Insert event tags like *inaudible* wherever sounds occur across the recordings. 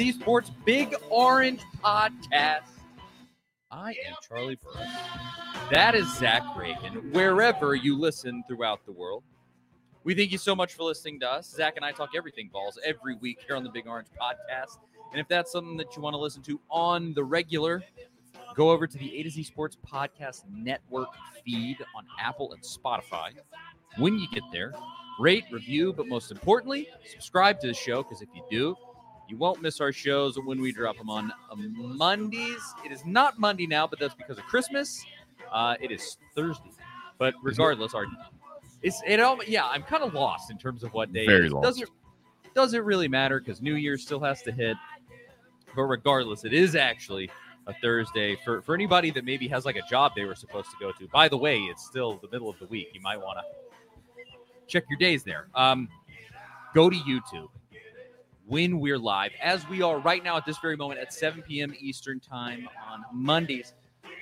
Z Sports Big Orange Podcast. I am Charlie Burris. That is Zach Reagan. Wherever you listen throughout the world, we thank you so much for listening to us. Zach and I talk everything balls every week here on the Big Orange Podcast. And if that's something that you want to listen to on the regular, go over to the A to Z Sports Podcast Network feed on Apple and Spotify. When you get there, rate, review, but most importantly, subscribe to the show because if you do, you won't miss our shows when we drop them on uh, Mondays. It is not Monday now, but that's because of Christmas. Uh, it is Thursday. But regardless, our it's it all yeah, I'm kind of lost in terms of what day. Very it is. lost. Doesn't doesn't really matter because New Year still has to hit. But regardless, it is actually a Thursday for for anybody that maybe has like a job they were supposed to go to. By the way, it's still the middle of the week. You might want to check your days there. Um, go to YouTube when we're live, as we are right now at this very moment at 7 p.m. Eastern Time on Mondays.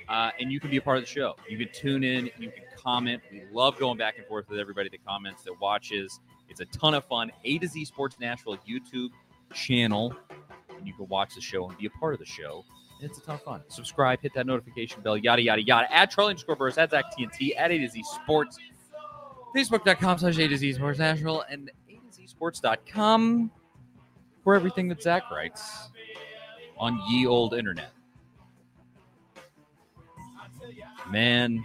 Uh, and you can be a part of the show. You can tune in, you can comment. We love going back and forth with everybody that comments, that watches. It's a ton of fun. A to Z Sports Nashville YouTube channel. And you can watch the show and be a part of the show. It's a ton of fun. Subscribe, hit that notification bell, yada, yada, yada. At Charlie underscore Burris, at Zach TNT, at A to Z Sports. Facebook.com slash A to Z Sports Nashville and A to Z Sports.com for everything that Zach writes on ye old internet. Man,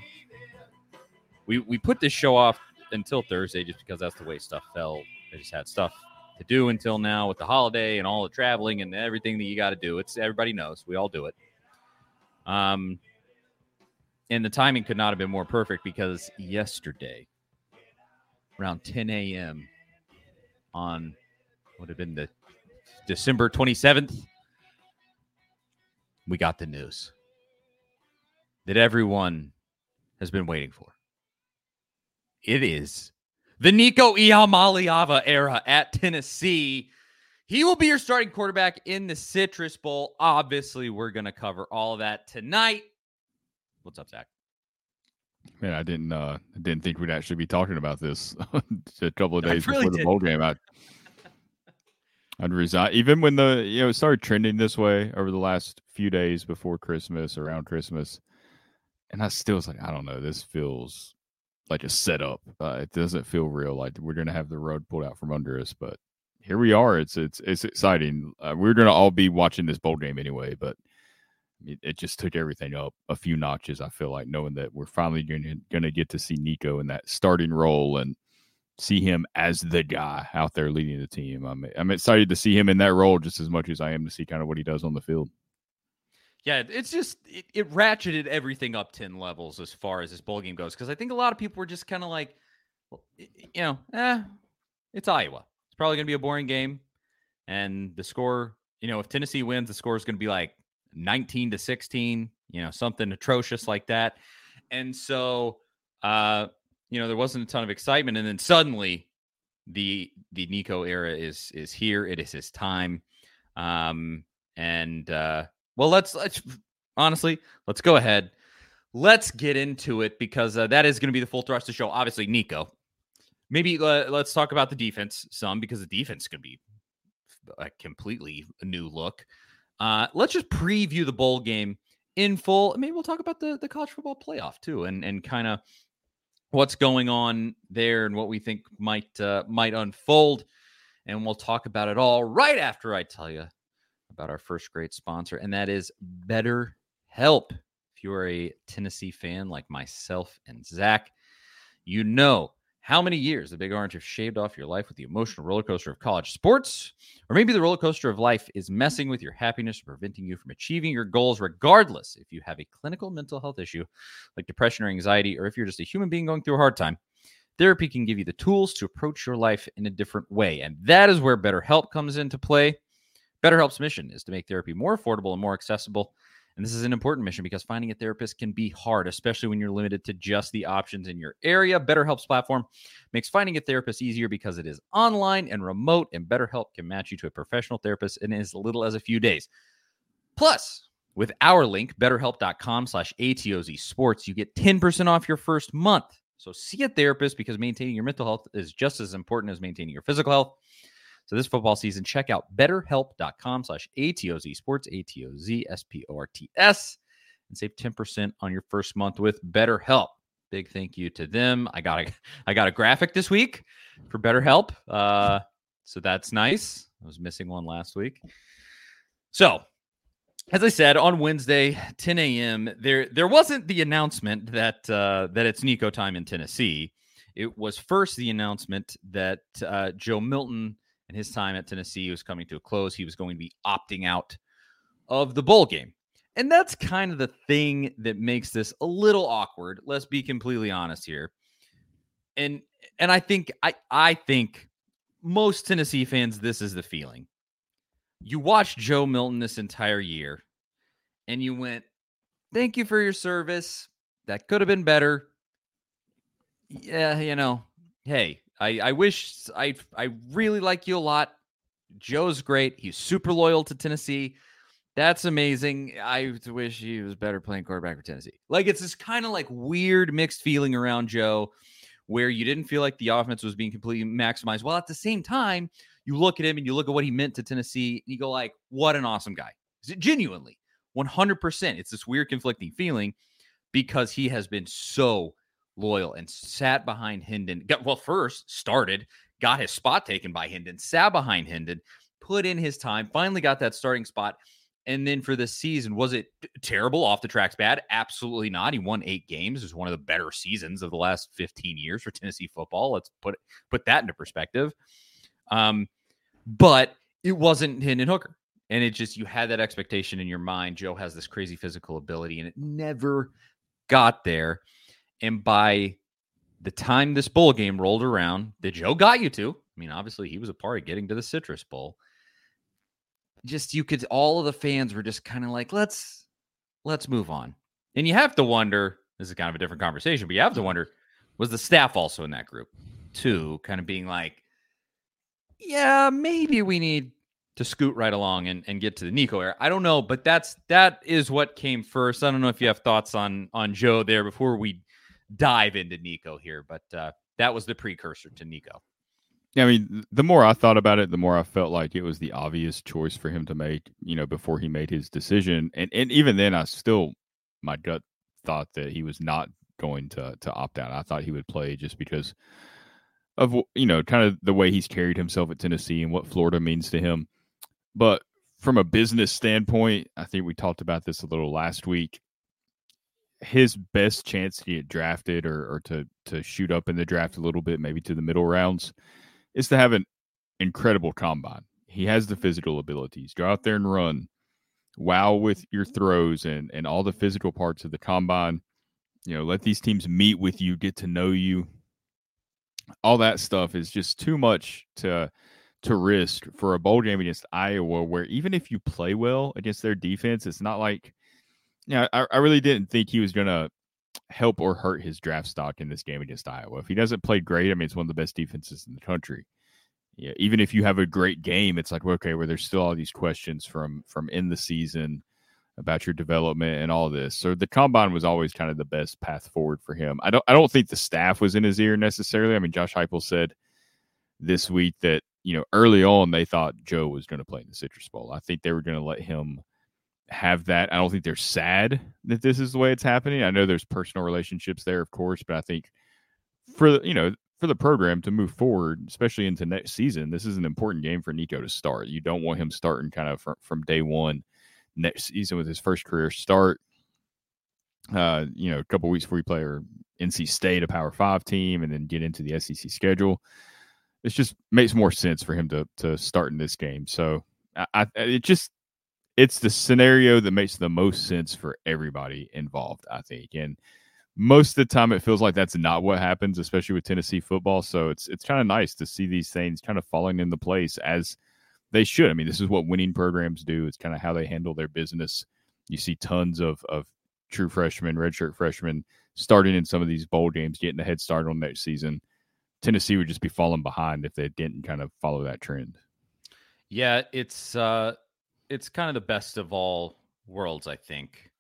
we we put this show off until Thursday just because that's the way stuff fell. I just had stuff to do until now with the holiday and all the traveling and everything that you got to do. It's everybody knows we all do it. Um, and the timing could not have been more perfect because yesterday, around 10 a.m. on would have been the December 27th, we got the news that everyone has been waiting for. It is the Nico Iamaleava era at Tennessee. He will be your starting quarterback in the Citrus Bowl. Obviously, we're going to cover all that tonight. What's up, Zach? Man, I didn't uh I didn't think we'd actually be talking about this *laughs* a couple of days really before the didn't. bowl game. I I'd resign even when the you know it started trending this way over the last few days before Christmas, around Christmas. And I still was like, I don't know, this feels like a setup. Uh, it doesn't feel real. Like we're gonna have the rug pulled out from under us, but here we are. It's it's it's exciting. Uh, we're gonna all be watching this bowl game anyway, but it, it just took everything up a few notches. I feel like knowing that we're finally gonna to get to see Nico in that starting role and see him as the guy out there leading the team. I'm I'm excited to see him in that role just as much as I am to see kind of what he does on the field. Yeah, it's just it, it ratcheted everything up ten levels as far as this bowl game goes because I think a lot of people were just kind of like, you know, eh, it's Iowa. It's probably going to be a boring game, and the score, you know, if Tennessee wins, the score is going to be like nineteen to sixteen, you know, something atrocious like that, and so, uh, you know, there wasn't a ton of excitement, and then suddenly, the the Nico era is is here. It is his time, um, and uh, well, let's let's honestly let's go ahead. Let's get into it because uh, that is going to be the full thrust of the show. Obviously, Nico. Maybe uh, let's talk about the defense some because the defense to be a completely new look. Uh, let's just preview the bowl game in full. Maybe we'll talk about the the college football playoff too, and and kind of what's going on there and what we think might uh, might unfold. And we'll talk about it all right after I tell you about our first great sponsor, and that is Better Help. If you are a Tennessee fan like myself and Zach, you know how many years the Big Orange have shaved off your life with the emotional roller coaster of college sports? Or maybe the roller coaster of life is messing with your happiness or preventing you from achieving your goals, regardless if you have a clinical mental health issue like depression or anxiety, or if you're just a human being going through a hard time. Therapy can give you the tools to approach your life in a different way. And that is where BetterHelp comes into play. BetterHelp's mission is to make therapy more affordable and more accessible and this is an important mission because finding a therapist can be hard, especially when you're limited to just the options in your area. BetterHelp's platform makes finding a therapist easier because it is online and remote, and BetterHelp can match you to a professional therapist in as little as a few days. Plus, with our link, betterhelp.com slash ATOZ sports, you get 10% off your first month. So see a therapist because maintaining your mental health is just as important as maintaining your physical health. So this football season, check out betterhelp.com slash ATOZ sports, A-T-O-Z-S-P-O-R-T-S, and save 10% on your first month with BetterHelp. Big thank you to them. I got a I got a graphic this week for BetterHelp. Uh, so that's nice. I was missing one last week. So as I said on Wednesday, 10 a.m. There there wasn't the announcement that uh, that it's Nico time in Tennessee. It was first the announcement that uh, Joe Milton and his time at Tennessee was coming to a close. He was going to be opting out of the bowl game. And that's kind of the thing that makes this a little awkward. Let's be completely honest here. And and I think I I think most Tennessee fans this is the feeling. You watched Joe Milton this entire year and you went, "Thank you for your service. That could have been better." Yeah, you know, hey, I, I wish I I really like you a lot. Joe's great. He's super loyal to Tennessee. That's amazing. I wish he was better playing quarterback for Tennessee. Like it's this kind of like weird mixed feeling around Joe where you didn't feel like the offense was being completely maximized. While at the same time, you look at him and you look at what he meant to Tennessee and you go like, what an awesome guy. Is it genuinely 100%? It's this weird conflicting feeling because he has been so loyal and sat behind Hendon. Got, well, first started, got his spot taken by Hendon, sat behind Hendon, put in his time, finally got that starting spot. And then for the season, was it terrible off the tracks bad? Absolutely not. He won eight games. It was one of the better seasons of the last 15 years for Tennessee football. Let's put put that into perspective. Um, but it wasn't Hendon Hooker. And it just you had that expectation in your mind. Joe has this crazy physical ability, and it never got there. And by the time this bowl game rolled around, that Joe got you to, I mean, obviously he was a part of getting to the Citrus Bowl. Just you could all of the fans were just kind of like, let's let's move on. And you have to wonder, this is kind of a different conversation, but you have to wonder, was the staff also in that group too? Kind of being like, yeah, maybe we need to scoot right along and, and get to the Nico era. I don't know, but that's that is what came first. I don't know if you have thoughts on on Joe there before we dive into Nico here, but uh, that was the precursor to Nico. Yeah, I mean, the more I thought about it, the more I felt like it was the obvious choice for him to make, you know, before he made his decision. And and even then I still my gut thought that he was not going to to opt out. I thought he would play just because of you know, kind of the way he's carried himself at Tennessee and what Florida means to him. But from a business standpoint, I think we talked about this a little last week his best chance to get drafted or, or to to shoot up in the draft a little bit, maybe to the middle rounds, is to have an incredible combine. He has the physical abilities. Go out there and run. Wow with your throws and and all the physical parts of the combine. You know, let these teams meet with you, get to know you. All that stuff is just too much to to risk for a bowl game against Iowa, where even if you play well against their defense, it's not like yeah, I, I really didn't think he was going to help or hurt his draft stock in this game against Iowa. If he doesn't play great, I mean, it's one of the best defenses in the country. Yeah, even if you have a great game, it's like okay, where there's still all these questions from from in the season about your development and all this. So the combine was always kind of the best path forward for him. I don't I don't think the staff was in his ear necessarily. I mean, Josh Heupel said this week that you know early on they thought Joe was going to play in the Citrus Bowl. I think they were going to let him have that. I don't think they're sad that this is the way it's happening. I know there's personal relationships there, of course, but I think for you know for the program to move forward, especially into next season, this is an important game for Nico to start. You don't want him starting kind of from, from day one next season with his first career start. uh, you know, a couple weeks before you play or NC State, a Power Five team, and then get into the SEC schedule. It just makes more sense for him to to start in this game. So I, I it just it's the scenario that makes the most sense for everybody involved, I think. And most of the time it feels like that's not what happens, especially with Tennessee football. So it's it's kind of nice to see these things kind of falling into place as they should. I mean, this is what winning programs do. It's kind of how they handle their business. You see tons of of true freshmen, redshirt freshmen starting in some of these bowl games, getting a head start on next season. Tennessee would just be falling behind if they didn't kind of follow that trend. Yeah, it's uh it's kind of the best of all worlds, I think.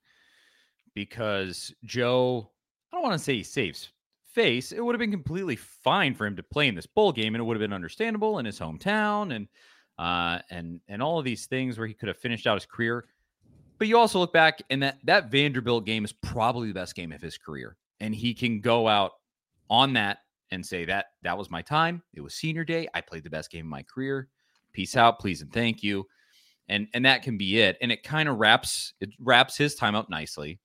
Because Joe, I don't want to say he saves face. It would have been completely fine for him to play in this bowl game and it would have been understandable in his hometown and uh and and all of these things where he could have finished out his career. But you also look back and that that Vanderbilt game is probably the best game of his career. And he can go out on that and say that that was my time. It was senior day. I played the best game of my career. Peace out, please and thank you. And and that can be it. And it kind of wraps it wraps his time up nicely.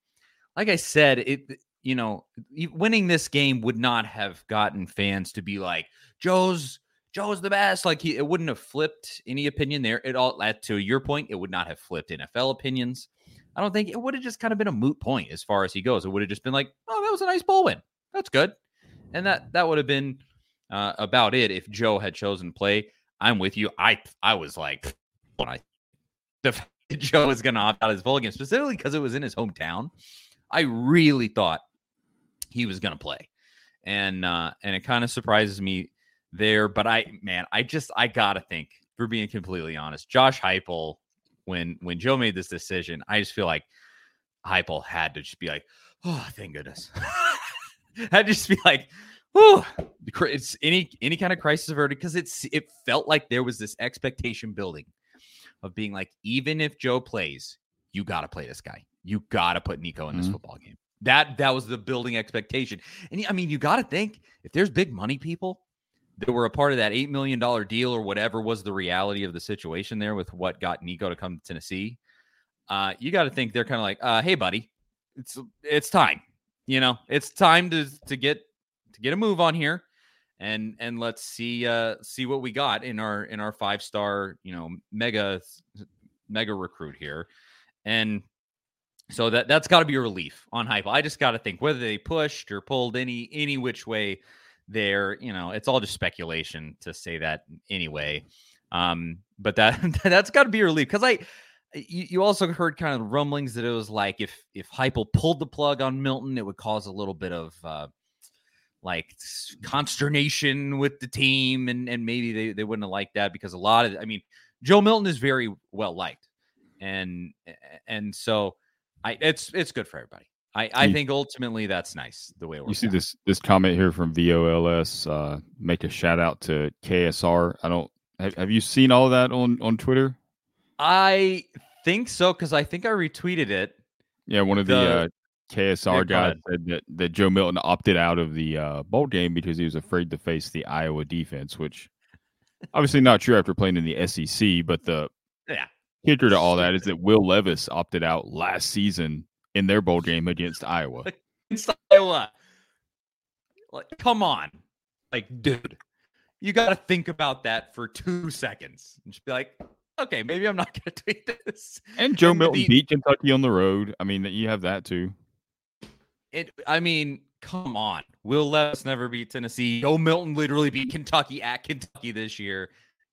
Like I said, it you know, winning this game would not have gotten fans to be like, Joe's Joe's the best. Like he, it wouldn't have flipped any opinion there. at all, to your point, it would not have flipped NFL opinions. I don't think it would have just kind of been a moot point as far as he goes. It would have just been like, oh, that was a nice bowl win. That's good, and that that would have been uh, about it if Joe had chosen to play. I'm with you. I I was like, *laughs* when I the *laughs* Joe was going to opt out of his bowl game specifically because it was in his hometown. I really thought he was going to play, and uh, and it kind of surprises me there. But I, man, I just I gotta think, for being completely honest, Josh Heupel, when when Joe made this decision, I just feel like Heupel had to just be like, oh, thank goodness. *laughs* had to just be like, oh, it's any any kind of crisis averted because it's it felt like there was this expectation building of being like, even if Joe plays, you got to play this guy. You got to put Nico in this mm-hmm. football game. That that was the building expectation. And I mean, you got to think if there's big money people that were a part of that $8 million deal or whatever was the reality of the situation there with what got Nico to come to Tennessee, uh, you got to think they're kind of like, uh, hey, buddy, it's it's time. You know, it's time to to get to get a move on here and and let's see uh see what we got in our in our five star you know mega mega recruit here and so that that's got to be a relief on Heupel i just got to think whether they pushed or pulled any any which way there. You know, it's all just speculation to say that anyway. Um, but that *laughs* that's got to be a relief because I. You, also heard kind of rumblings that it was like if if Heupel pulled the plug on Milton, it would cause a little bit of uh, like consternation with the team, and and maybe they, they wouldn't have liked that because a lot of I mean Joe Milton is very well liked, and and so I it's it's good for everybody. I, I think ultimately that's nice the way it works. You see out. this this comment here from VOLS. Uh, make a shout out to KSR. I don't have, have you seen all that on on Twitter? I think so because I think I retweeted it. Yeah, one of the, the uh, KSR guy said that, that Joe Milton opted out of the uh, bowl game because he was afraid to face the Iowa defense, which obviously not true after playing in the SEC. But the yeah kicker to all that is that Will Levis opted out last season in their bowl game against Iowa. *laughs* Against Iowa. Like, come on. Like, dude, you got to think about that for two seconds and just be like, okay, maybe I'm not going to tweet this. And Joe and Milton beat Kentucky on the road. I mean, you have that too. It. I mean, come on. Will Levis never beat Tennessee. Joe Milton literally beat Kentucky at Kentucky this year.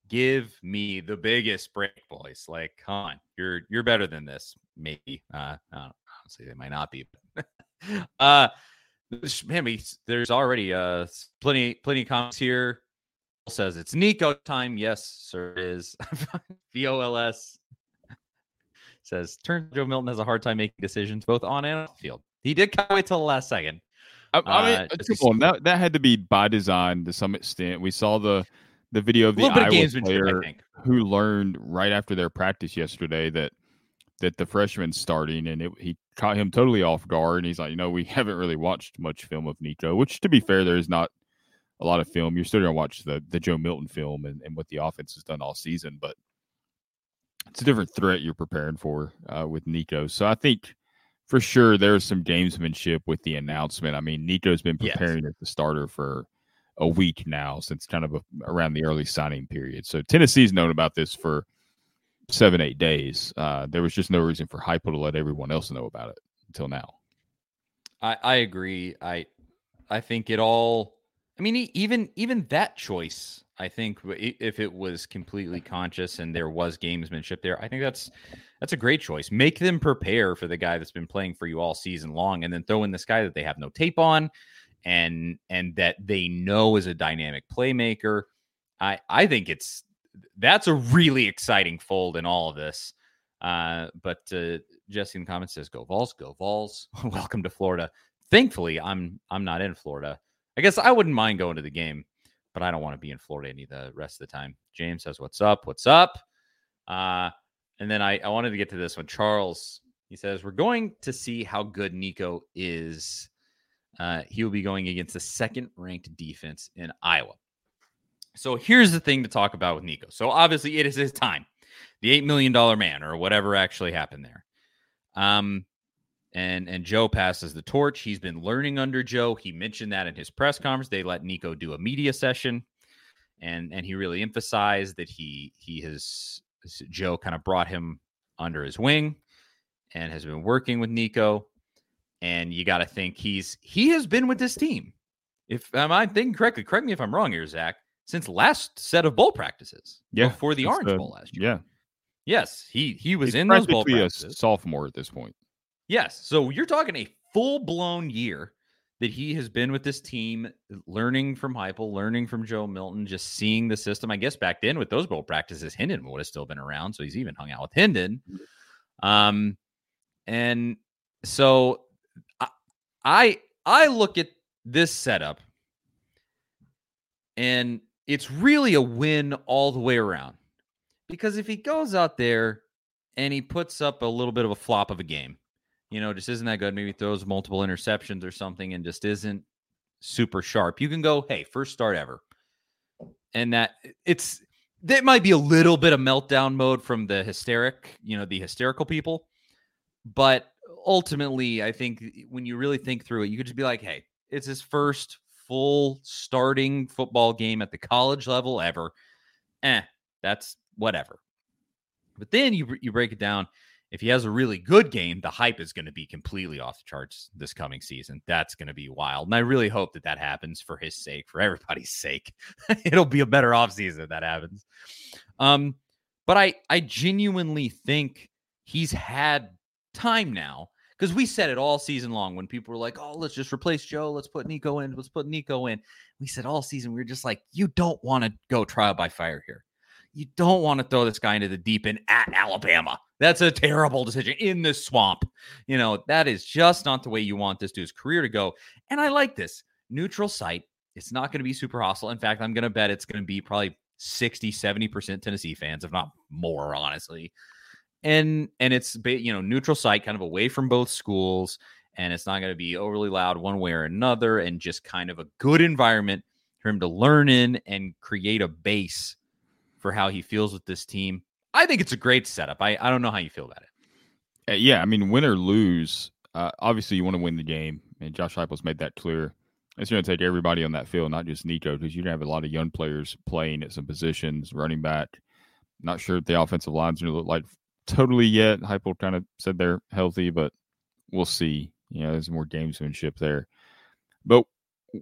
Give me the biggest break, boys. Like, come on, you're you're better than this. Maybe. Uh, honestly, they might not be. *laughs* uh, man, there's already uh plenty plenty of comments here. Says it's Nico time. Yes, sir, it is. *laughs* VOLS says turn Joe Milton has a hard time making decisions both on and off field. He did kind of wait till the last second. I, I mean, uh, come on, that that had to be by design to some extent. We saw the the video of the Iowa player who learned right after their practice yesterday that that the freshman starting, and it, he caught him totally off guard. And he's like, you know, we *laughs* haven't really watched much film of Nico, which to be fair, there is not a lot of film. You're still going to watch the the Joe Milton film and, and what the offense has done all season, but it's a different threat you're preparing for uh, with Nico. So I think for sure there's some gamesmanship with the announcement. I mean, Nico's been Yes. preparing as the starter for a week now since kind of a, around the early signing period. So Tennessee's known about this for seven, eight days. Uh, there was just no reason for Heupel to let everyone else know about it until now. I, I agree. I I think it all. I mean, even even that choice. I think if it was completely conscious and there was gamesmanship there, I think that's that's a great choice. Make them prepare for the guy that's been playing for you all season long, and then throw in this guy that they have no tape on, and and that they know is a dynamic playmaker. I I think it's that's a really exciting fold in all of this. Uh, but uh, Jesse in the comments says, "Go Vols, go Vols! *laughs* Welcome to Florida." Thankfully, I'm I'm not in Florida. I guess I wouldn't mind going to the game, but I don't want to be in Florida any the rest of the time. James says, "What's up? What's up?" Uh, and then I I wanted to get to this one. Charles he says, "We're going to see how good Nico is. Uh, he will be going against the second ranked defense in Iowa." So here's the thing to talk about with Nico. So obviously, it is his time the eight million dollar man or whatever actually happened there. Um, and and Joe passes the torch. He's been learning under Joe. He mentioned that in his press conference. They let Nico do a media session, and and he really emphasized that he he has Joe kind of brought him under his wing, and has been working with Nico. And you got to think he's he has been with this team. If am I thinking correctly, correct me if I'm wrong here, Zach. Since last set of bowl practices, Yeah, before the Orange uh, Bowl last year. Yeah, Yes, he he was He's in those bowl practically a practices. sophomore at this point. Yes, so you're talking a full blown year that he has been with this team, learning from Heupel, learning from Joe Milton, just seeing the system. I guess back then with those bowl practices, Hendon would have still been around, so he's even hung out with Hendon. Um, and so I I, I look at this setup, and it's really a win all the way around. Because if he goes out there and he puts up a little bit of a flop of a game, you know, just isn't that good, maybe throws multiple interceptions or something and just isn't super sharp, you can go, hey, first start ever. And that it's that might be a little bit of meltdown mode from the hysteric, you know, the hysterical people. But ultimately, I think when you really think through it, you could just be like, hey, it's his first full starting football game at the college level ever. Eh, that's whatever. But then you you break it down. If he has a really good game, the hype is going to be completely off the charts this coming season. That's going to be wild. And I really hope that that happens for his sake, for everybody's *laughs* sake. It'll be a better offseason if that happens. Um, but I I genuinely think he's had time now because we said it all season long when people were like, "Oh, let's just replace Joe. Let's put Nico in. Let's put Nico in." We said all season we were just like, "You don't want to go trial by fire here. You don't want to throw this guy into the deep end at Alabama. That's a terrible decision in the swamp. You know that is just not the way you want this dude's career to go." And I like this neutral site. It's not going to be super hostile. In fact, I'm going to bet it's going to be probably 60, 70% Tennessee fans, if not more, honestly and and it's you know neutral site kind of away from both schools and it's not going to be overly loud one way or another and just kind of a good environment for him to learn in and create a base for how he feels with this team i think it's a great setup i, I don't know how you feel about it Uh, yeah, I mean, win or lose, uh, obviously you want to win the game, and Josh Heupel's made that clear. It's going to take everybody on that field, not just Nico, because you're going to have a lot of young players playing at some positions, running back. Not sure what the offensive line's going to look like totally yet. Heupel kind of said they're healthy, but we'll see. You know, there's more gamesmanship there. But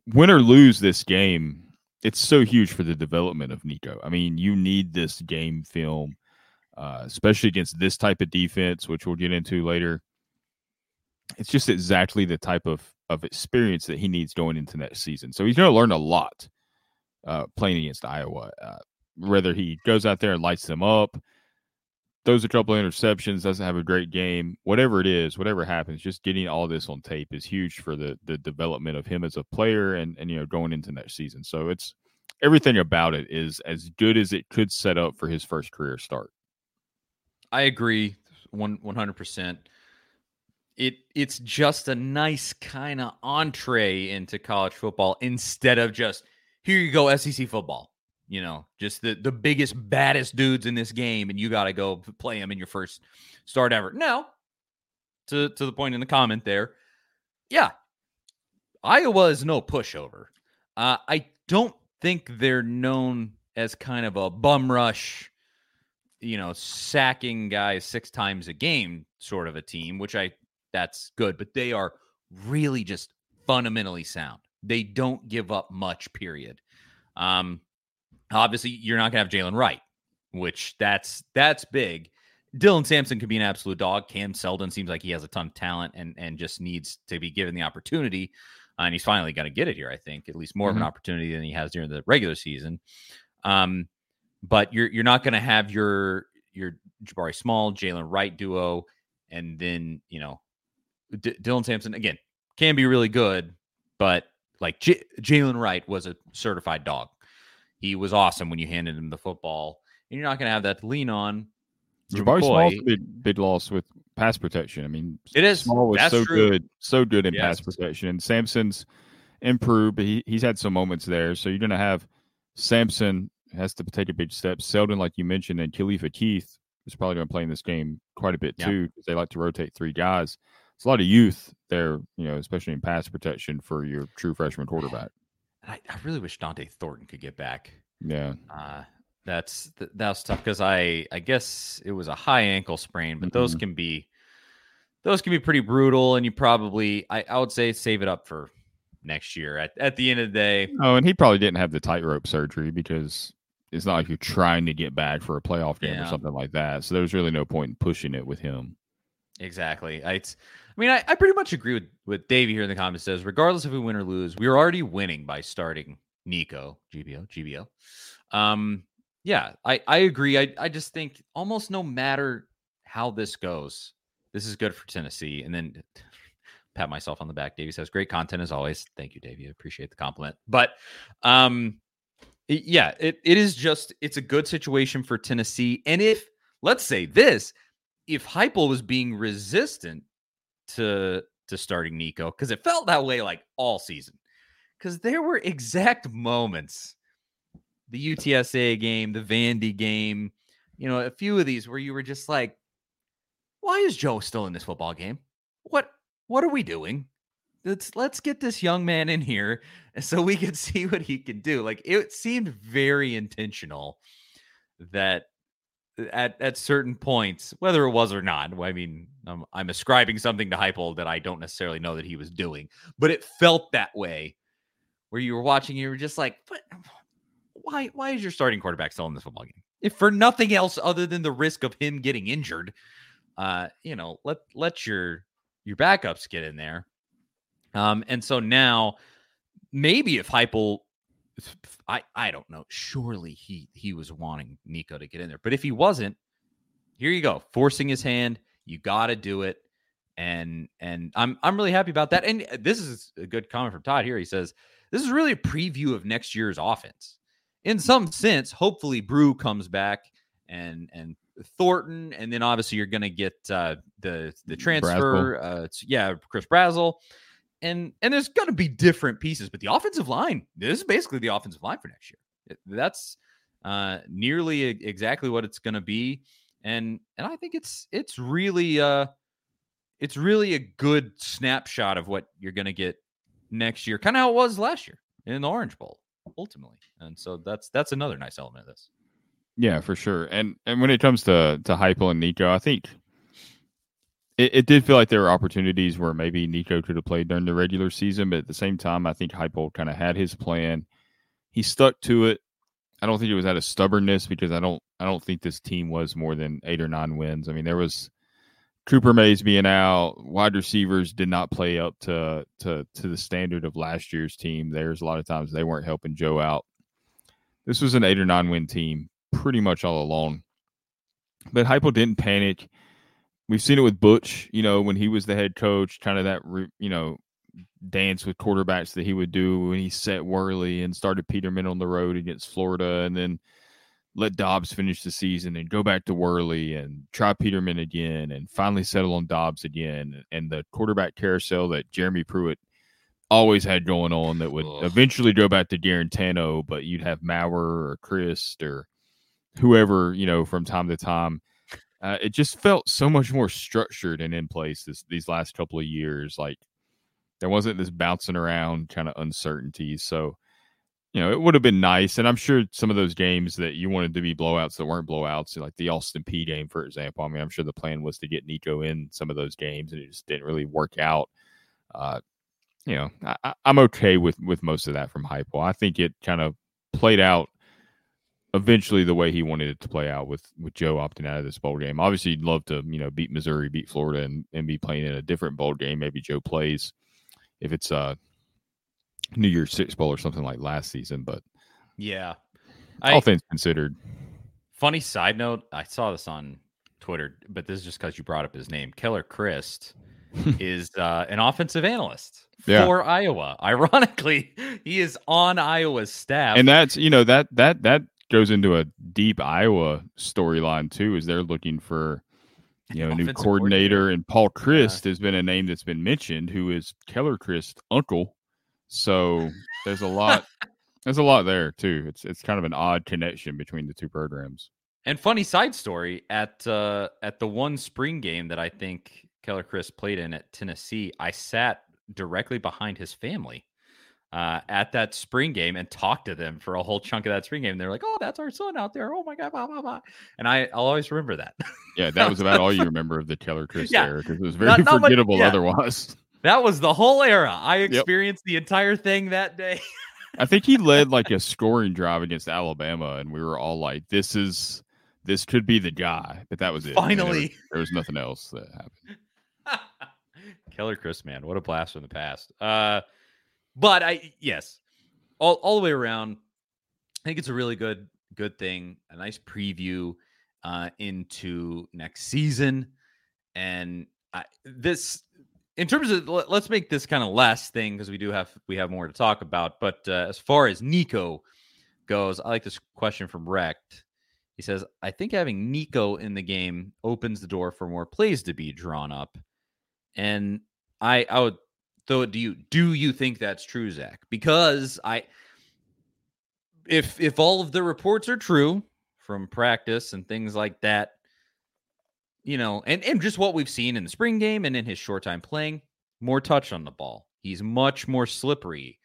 win or lose this game, it's so huge for the development of Nico. I mean, you need this game film uh, especially against this type of defense, which we'll get into later. It's just exactly the type of of experience that he needs going into next season. So he's going to learn a lot uh, playing against Iowa. Uh, whether he goes out there and lights them up, throws a couple of interceptions, doesn't have a great game, whatever it is, whatever happens, just getting all this on tape is huge for the the development of him as a player and and you know going into next season. So it's everything about it is as good as it could set up for his first career start. I agree one one hundred percent. It it's just a nice kind of entree into college football instead of just here you go SEC football. You know, just the the biggest baddest dudes in this game, and you got to go play them in your first start ever. No, to to the point in the comment there. Yeah, Iowa is no pushover. Uh, I don't think they're known as kind of a bum rush, you know, sacking guys six times a game sort of a team, which I that's good, but they are really just fundamentally sound. They don't give up much, period. Um, obviously, you're not gonna have Jaylen Wright, which that's that's big. Dylan Sampson could be an absolute dog. Cam Seldon seems like he has a ton of talent and and just needs to be given the opportunity. Uh, and he's finally going to get it here. I think at least more mm-hmm. of an mm-hmm. opportunity than he has during the regular season. Um, but you're you're not going to have your your Jabari Small, Jaylen Wright duo, and then you know D- Dylan Sampson again can be really good, but like J- Jaylen Wright was a certified dog. He was awesome when you handed him the football, and you're not going to have that to lean on. Jabari Small big, big loss with pass protection. I mean, it is Small was That's so true. good, so good in yes. pass protection. And Sampson's improved, but he, he's had some moments there. So you're going to have Sampson has to take a big step. Seldon, like you mentioned, and Khalifa Keith is probably going to play in this game quite a bit yeah. too because they like to rotate three guys. It's a lot of youth there, you know, especially in pass protection for your true freshman quarterback. I, I really wish Dont'e Thornton could get back. Yeah. Uh, that's that's tough because I I guess it was a high ankle sprain, but mm-hmm. those can be those can be pretty brutal, and you probably I, I would say save it up for next year. At at the end of the day, oh, and he probably didn't have the tightrope surgery because it's not like you're trying to get back for a playoff game yeah. or something like that. So there's really no point in pushing it with him. Exactly. I, I mean, I, I pretty much agree with with Davey here in the comments. Says regardless if we win or lose, we are already winning by starting Nico GBO GBO. Um, yeah, I, I agree. I, I just think almost no matter how this goes, this is good for Tennessee. And then *laughs* pat myself on the back. Davey says, great content as always. Thank you, Davey. I appreciate the compliment. But um, yeah, it, it is just, it's a good situation for Tennessee. And if, let's say this, if Heupel was being resistant to to starting Nico, because it felt that way like all season, because there were exact moments the UTSA game, the Vandy game, you know, a few of these where you were just like, why is Joe still in this football game? What what are we doing? Let's let's get this young man in here *laughs* so we can *laughs* see what he can do. Like it seemed very intentional that at at certain points, whether it was or not, I mean, I'm, I'm ascribing something to Heupel that I don't necessarily know that he was doing, but it felt that way, where you were watching, you were just like, what, why why is your starting quarterback still in this football game? If for nothing else other than the risk of him getting injured, uh, you know, let let your your backups get in there. Um, and so now maybe if Heupel I I don't know, surely he he was wanting Nico to get in there. But if he wasn't, here you go, forcing his hand, you got to do it. And and I'm I'm really happy about that. And this is a good comment from Todd here. He says, "This is really a preview of next year's offense." in some sense, hopefully Bru comes back and and Thornton, and then obviously you're going to get uh, the the transfer. Uh, yeah, Chris Brazzell, and and there's going to be different pieces, but the offensive line. This is basically the offensive line for next year. That's uh, nearly exactly what it's going to be, and and I think it's it's really uh it's really a good snapshot of what you're going to get next year, kind of how it was last year in the Orange Bowl ultimately. And so that's that's another nice element of this. Yeah, for sure. And and when it comes to to Heupel and Nico, I think it, it did feel like there were opportunities where maybe Nico could have played during the regular season, but at the same time, I think Heupel kind of had his plan. He stuck to it. I don't think it was out of stubbornness because I don't I don't think this team was more than eight or nine wins. I mean, there was Cooper Mays being out, wide receivers did not play up to to to the standard of last year's team. There's a lot of times they weren't helping Joe out. This was an eight or nine win team pretty much all along. But Heupel didn't panic. We've seen it with Butch, you know, when he was the head coach, kind of that, you know, dance with quarterbacks that he would do when he set Worley and started Peterman on the road against Florida, and then let Dobbs finish the season and go back to Worley and try Peterman again and finally settle on Dobbs again. And the quarterback carousel that Jeremy Pruitt always had going on that would Ugh. eventually go back to Guarantano, but you'd have Maurer or Chryst or whoever, you know, from time to time. Uh, it just felt so much more structured and in place this, these last couple of years. Like there wasn't this bouncing around kind of uncertainty. So, you know, it would have been nice. And I'm sure some of those games that you wanted to be blowouts that weren't blowouts, like the Austin Peay game, for example. I mean, I'm sure the plan was to get Nico in some of those games and it just didn't really work out. Uh, you know, I, am okay with with most of that from Heupel. I think it kind of played out eventually the way he wanted it to play out with with Joe opting out of this bowl game. Obviously, you'd love to you know beat Missouri, beat Florida, and and be playing in a different bowl game. Maybe Joe plays if it's a New Year's Six bowl or something like last season. But yeah, all I, things considered. Funny side note: I saw this on Twitter, but this is just because you brought up his name. Keller Chryst *laughs* is uh, an offensive analyst yeah. for Iowa. *laughs* Ironically, he is on Iowa's staff, and that's you know that that that goes into a deep Iowa storyline too. Is they're looking for you know a new coordinator, coordinator, and Paul Chryst yeah. has been a name that's been mentioned, who is Keller Chryst uncle. So there's a lot. *laughs* there's a lot there too. It's it's kind of an odd connection between the two programs. And funny side story at uh, at the one spring game that I think Keller Chryst played in at Tennessee, I sat directly behind his family uh, at that spring game and talked to them for a whole chunk of that spring game. They're like, "Oh, that's our son out there. Oh my god, blah blah blah." And I, I'll always remember that. Yeah, *laughs* that was about all you remember of the Keller Chryst yeah. era because it was very not, not forgettable much, yeah. otherwise. That was the whole era. I experienced yep. the entire thing that day. I think he led like a *laughs* scoring drive against Alabama, and we were all like, "This is." This could be the guy, but that was it. Finally, there, there was nothing else that happened. *laughs* Keller Chryst, man, what a blast from the past. Uh, but I yes, all all the way around, I think it's a really good good thing. A nice preview uh, into next season, and I, this in terms of let's make this kind of last thing because we do have we have more to talk about. But uh, as far as Nico goes, I like this question from Recht. He says, "I think having Nico in the game opens the door for more plays to be drawn up." And I I would it to you. Do you think that's true, Zach? Because I if if all of the reports are true from practice and things like that, you know, and, and just what we've seen in the spring game and in his short time playing, more touch on the ball. He's much more slippery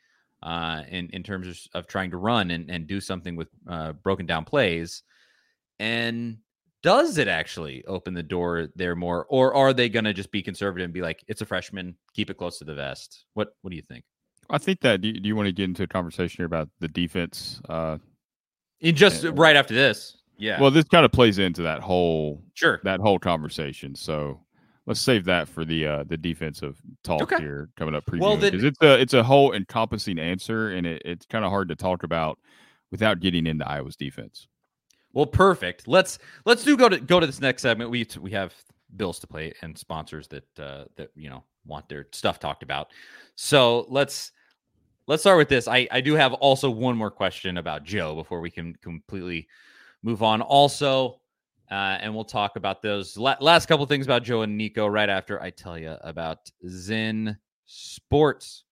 uh, in, in terms of, of trying to run and, and do something with uh, broken down plays. And does it actually open the door there more or are they going to just be conservative and be like it's a freshman keep it close to the vest. What what do you think? I think that do you, do you want to get into a conversation here about the defense uh in just and, right after this yeah. Well this kind of plays into that whole sure. that whole conversation so let's save that for the uh the defensive talk okay. here coming up well because it's a it's a whole encompassing answer and it, it's kind of hard to talk about without getting into iowa's defense well, perfect. Let's let's do go to go to this next segment. We we have bills to pay and sponsors that uh, that you know want their stuff talked about. So let's let's start with this. I I do have also one more question about Joe before we can completely move on. Also, uh, and we'll talk about those la- last couple things about Joe and Nico right after I tell you about Zen Sports.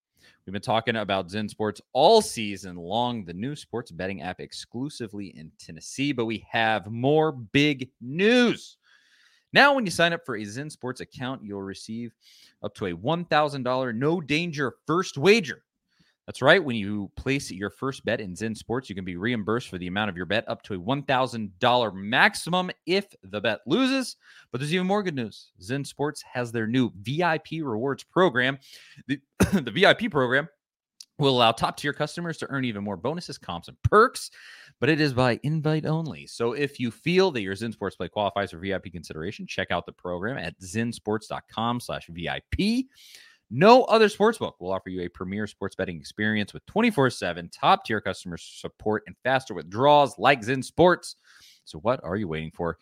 We've been talking about Zen Sports all season long, the new sports betting app exclusively in Tennessee, but we have more big news. Now, when you sign up for a Zen Sports account, you'll receive up to a $1,000 no danger first wager. That's right. When you place your first bet in Zen Sports, you can be reimbursed for the amount of your bet up to a $1,000 maximum if the bet loses. But there's even more good news. Zen Sports has their new VIP rewards program. The, *clears throat* the VIP program will allow top tier customers to earn even more bonuses, comps, and perks, but it is by invite only. So if you feel that your Zen Sports play qualifies for VIP consideration, check out the program at zensports.com slash VIP. No other sportsbook will offer you a premier sports betting experience with 24 7 top tier customer support and faster withdrawals like Zen Sports. So, what are you waiting for?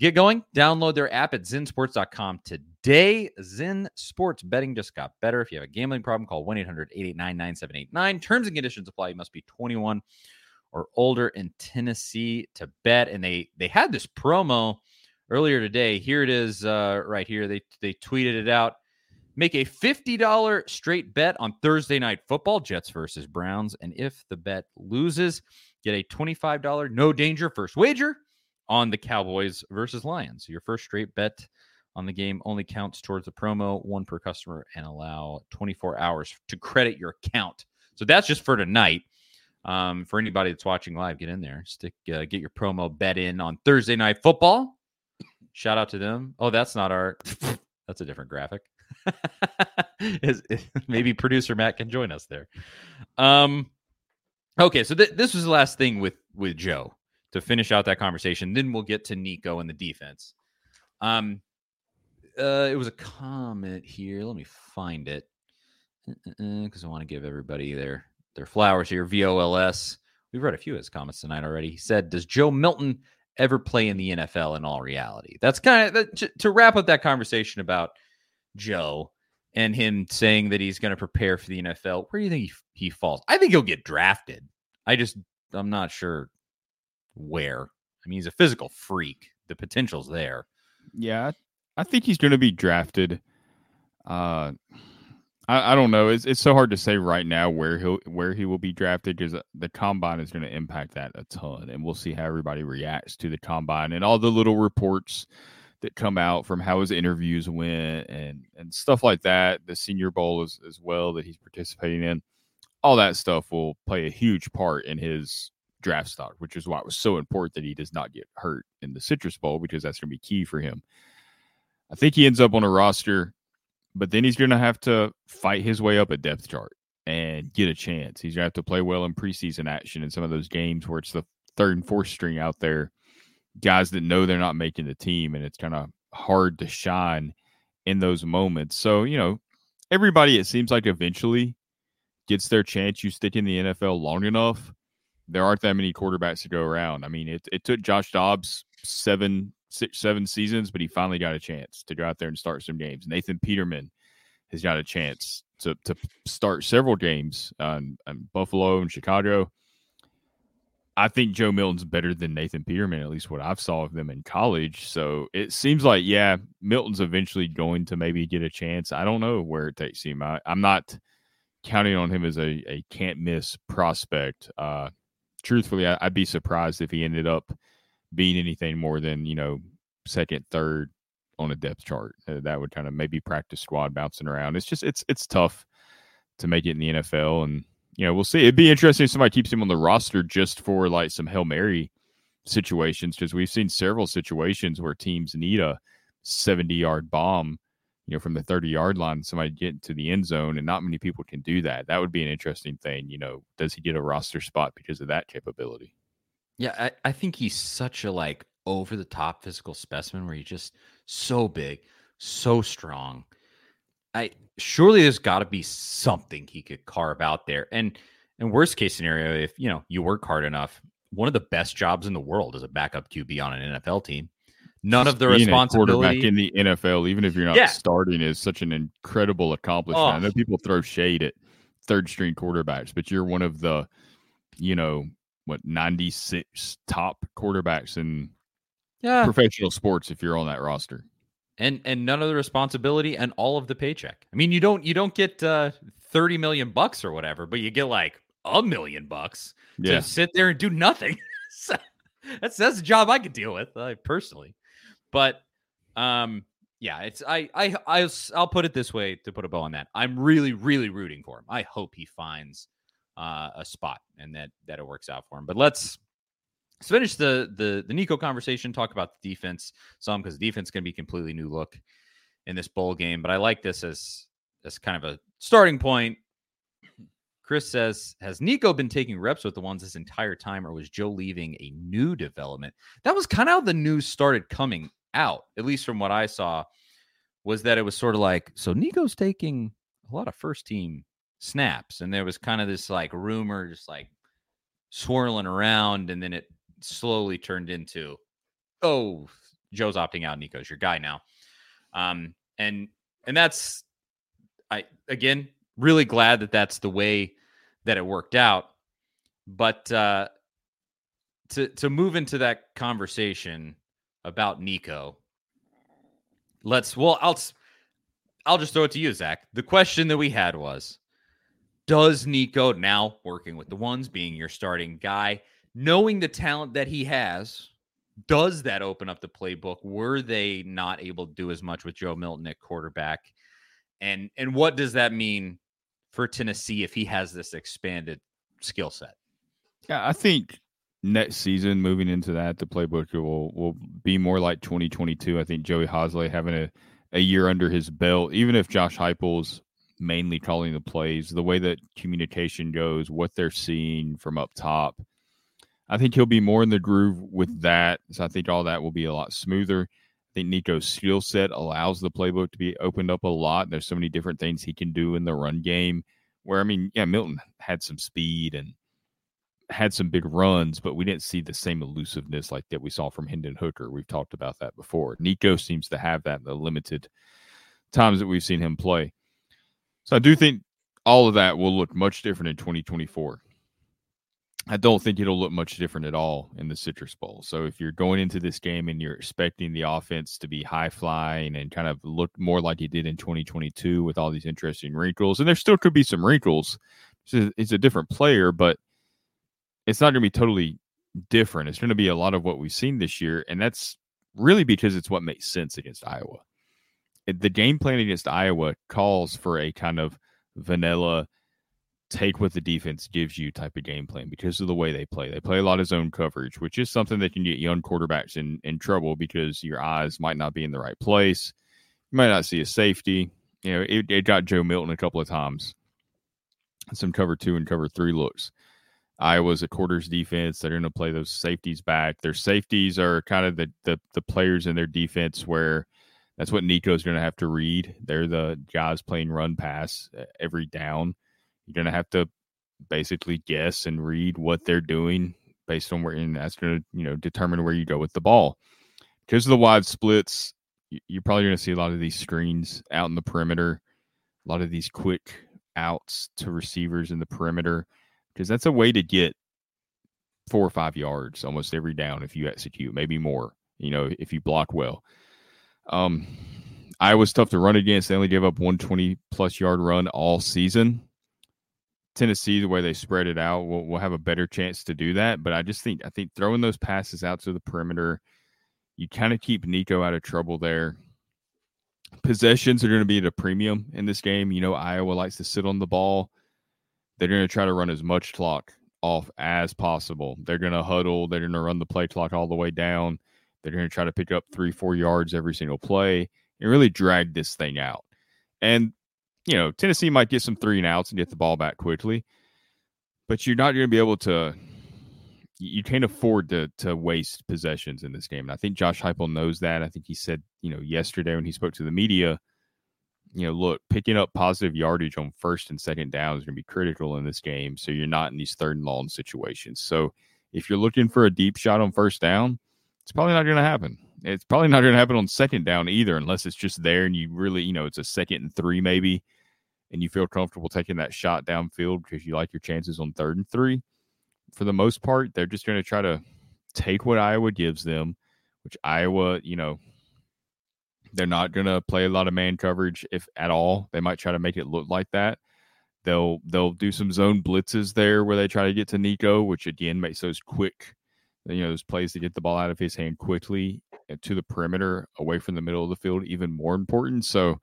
Get going. Download their app at zensports.com today. Zen Sports betting just got better. If you have a gambling problem, call 1 800 889 9789. Terms and conditions apply. You must be 21 or older in Tennessee to bet. And they they had this promo earlier today. Here it is uh, right here. They, they tweeted it out. Make a $50 straight bet on Thursday night football, Jets versus Browns. And if the bet loses, get a $25 no danger first wager on the Cowboys versus Lions. Your first straight bet on the game only counts towards the promo, one per customer, and allow 24 hours to credit your account. So that's just for tonight. Um, for anybody that's watching live, get in there, stick, uh, get your promo bet in on Thursday night football. Shout out to them. Oh, that's not our. *laughs* that's a different graphic. *laughs* is, *laughs* maybe producer Matt can join us there. Um, okay, so th- this was the last thing with with Joe to finish out that conversation. Then we'll get to Nico and the defense. Um, uh, it was a comment here. Let me find it because I want to give everybody their their flowers here. VOLS. We've read a few of his comments tonight already. He said, "Does Joe Milton ever play in the NFL in all reality?" That's kind of to, to wrap up that conversation about Joe and him saying that he's going to prepare for the NFL. Where do you think he, he falls? I think he'll get drafted. I just I'm not sure where. I mean, he's a physical freak. The potential's there. Yeah, I think he's going to be drafted. Uh, I, I don't know. It's it's so hard to say right now where he'll where he will be drafted because the combine is going to impact that a ton, and we'll see how everybody reacts to the combine and all the little reports that come out from how his interviews went and and stuff like that. The Senior Bowl as as well that he's participating in. All that stuff will play a huge part in his draft stock, which is why it was so important that he does not get hurt in the Citrus Bowl because that's going to be key for him. I think he ends up on a roster, but then he's going to have to fight his way up a depth chart and get a chance. He's going to have to play well in preseason action in some of those games where it's the third and fourth string out there, guys that know they're not making the team, and it's kind of hard to shine in those moments. So, you know, everybody, it seems like eventually gets their chance. You stick in the NFL long enough, there aren't that many quarterbacks to go around. I mean, it, it took Josh Dobbs seven six, seven seasons, but he finally got a chance to go out there and start some games. Nathan Peterman has got a chance to to start several games on, on Buffalo and Chicago. I think Joe Milton's better than Nathan Peterman, at least what I've saw of them in college. So it seems like, yeah, Milton's eventually going to maybe get a chance. I don't know where it takes him. I, am not counting on him as a, a can't miss prospect. Uh, truthfully, I, would be surprised if he ended up being anything more than you know second, third on a depth chart. Uh, that would kind of maybe practice squad bouncing around. It's just it's it's tough to make it in the NFL, and you know we'll see. It'd be interesting if somebody keeps him on the roster just for like some hail mary situations because we've seen several situations where teams need a 70 yard bomb you know from the 30 yard line somebody get to the end zone and not many people can do that that would be an interesting thing you know does he get a roster spot because of that capability yeah, I, I think he's such a like over the top physical specimen where he's just so big, so strong. I surely there's got to be something he could carve out there. And and worst case scenario, if you know you work hard enough, one of the best jobs in the world is a backup QB on an NFL team. None of the responsibility quarterback in the NFL, even if you're not yeah. starting, is such an incredible accomplishment. Oh. I know people throw shade at third string quarterbacks, but you're one of the, you know, what 96 top quarterbacks in yeah. professional sports if you're on that roster and and none of the responsibility and all of the paycheck. I mean you don't you don't get uh 30 million bucks or whatever but you get like a million bucks yeah. to sit there and do nothing. *laughs* That's that's a job i could deal with uh, personally. But um yeah it's I, I i i'll put it this way to put a bow on that. I'm really really rooting for him. I hope he finds uh, a spot and that that it works out for him. But let's let's finish the the the Nico conversation. Talk about the defense some because the defense is going to be completely new look in this bowl game. But I like this as as kind of a starting point. Chris says, Has Nico been taking reps with the ones this entire time, or was Joe leaving a new development? That was kind of how the news started coming out, at least from what I saw, was that it was sort of like, so Nico's taking a lot of first team snaps. And there was kind of this like rumor just like swirling around. And then it slowly turned into, oh, Joe's opting out. Nico's your guy now. Um, and, and that's, I, again, really glad that that's the way that it worked out. But, uh, to, to move into that conversation about Nico, let's, well, I'll, I'll just throw it to you, Zach. The question that we had was does Nico now working with the ones being your starting guy, knowing the talent that he has, does that open up the playbook? Were they not able to do as much with Joe Milton at quarterback? And and what does that mean for Tennessee if he has this expanded skill set? Yeah, I think next season moving into that the playbook will will be more like 2022. I think Joey Halzle having a a year under his belt, even if Josh Heupel's mainly calling the plays, the way that communication goes, what they're seeing from up top, I think he'll be more in the groove with mm-hmm. that. So I think all that will be a lot smoother. I think Nico's skill set allows the playbook to be opened up a lot. There's so many different things he can do in the run game. Where I mean, yeah, Milton had some speed and had some big runs, but we didn't see the same elusiveness like that we saw from Hendon Hooker. We've talked about that before. Nico seems to have that in the limited times that we've seen him play. So I do think all of that will look much different in 2024. I don't think it'll look much different at all in the Citrus Bowl. So if you're going into this game and you're expecting the offense to be high flying and kind of look more like it did in 2022 with all these interesting wrinkles, and there still could be some wrinkles. It's a different player, but it's not going to be totally different. It's going to be a lot of what we've seen this year, and that's really because it's what makes sense against Iowa. The game plan against Iowa calls for a kind of vanilla take what the defense gives you type of game plan because of the way they play. They play a lot of zone coverage, which is something that can get young quarterbacks in, in trouble because your eyes might not be in the right place. You might not see a safety. You know, it, it got Joe Milton a couple of times. Some cover two and cover three looks. Iowa's a quarters defense. They're going to play those safeties back. Their safeties are kind of the, the, the players in their defense where that's what Nico's going to have to read. They're the guys playing run pass uh, every down. You're going to have to basically guess and read what they're doing based on where, and that's going to you know determine where you go with the ball. Because of the wide splits, you're probably going to see a lot of these screens out in the perimeter, a lot of these quick outs to receivers in the perimeter because that's a way to get four or five yards almost every down if you execute, maybe more, you know, if you block well. Um, Iowa's tough to run against. They only gave up 120 plus yard run all season. Tennessee, the way they spread it out, will will have a better chance to do that. But I just think I think throwing those passes out to the perimeter, you kind of keep Nico out of trouble there. Possessions are going to be at a premium in this game. You know, Iowa likes to sit on the ball. They're going to try to run as much clock off as possible. They're going to huddle. They're going to run the play clock all the way down. They're going to try to pick up three, four yards every single play and really drag this thing out. And, you know, Tennessee might get some three and outs and get the ball back quickly, but you're not going to be able to. You can't afford to to waste possessions in this game. And I think Josh Heupel knows that. I think he said, you know, yesterday when he spoke to the media, you know, look, picking up positive yardage on first and second down is going to be critical in this game. So you're not in these third and long situations. So if you're looking for a deep shot on first down, it's probably not going to happen. It's probably not going to happen on second down either, unless it's just there and you really, you know, it's a second and three maybe, and you feel comfortable taking that shot downfield because you like your chances on third and three. For the most part, they're just going to try to take what Iowa gives them, which Iowa, you know, they're not going to play a lot of man coverage if at all. They might try to make it look like that. They'll they'll do some zone blitzes there where they try to get to Nico, which again makes those quick, you know, those plays to get the ball out of his hand quickly to the perimeter away from the middle of the field even more important. So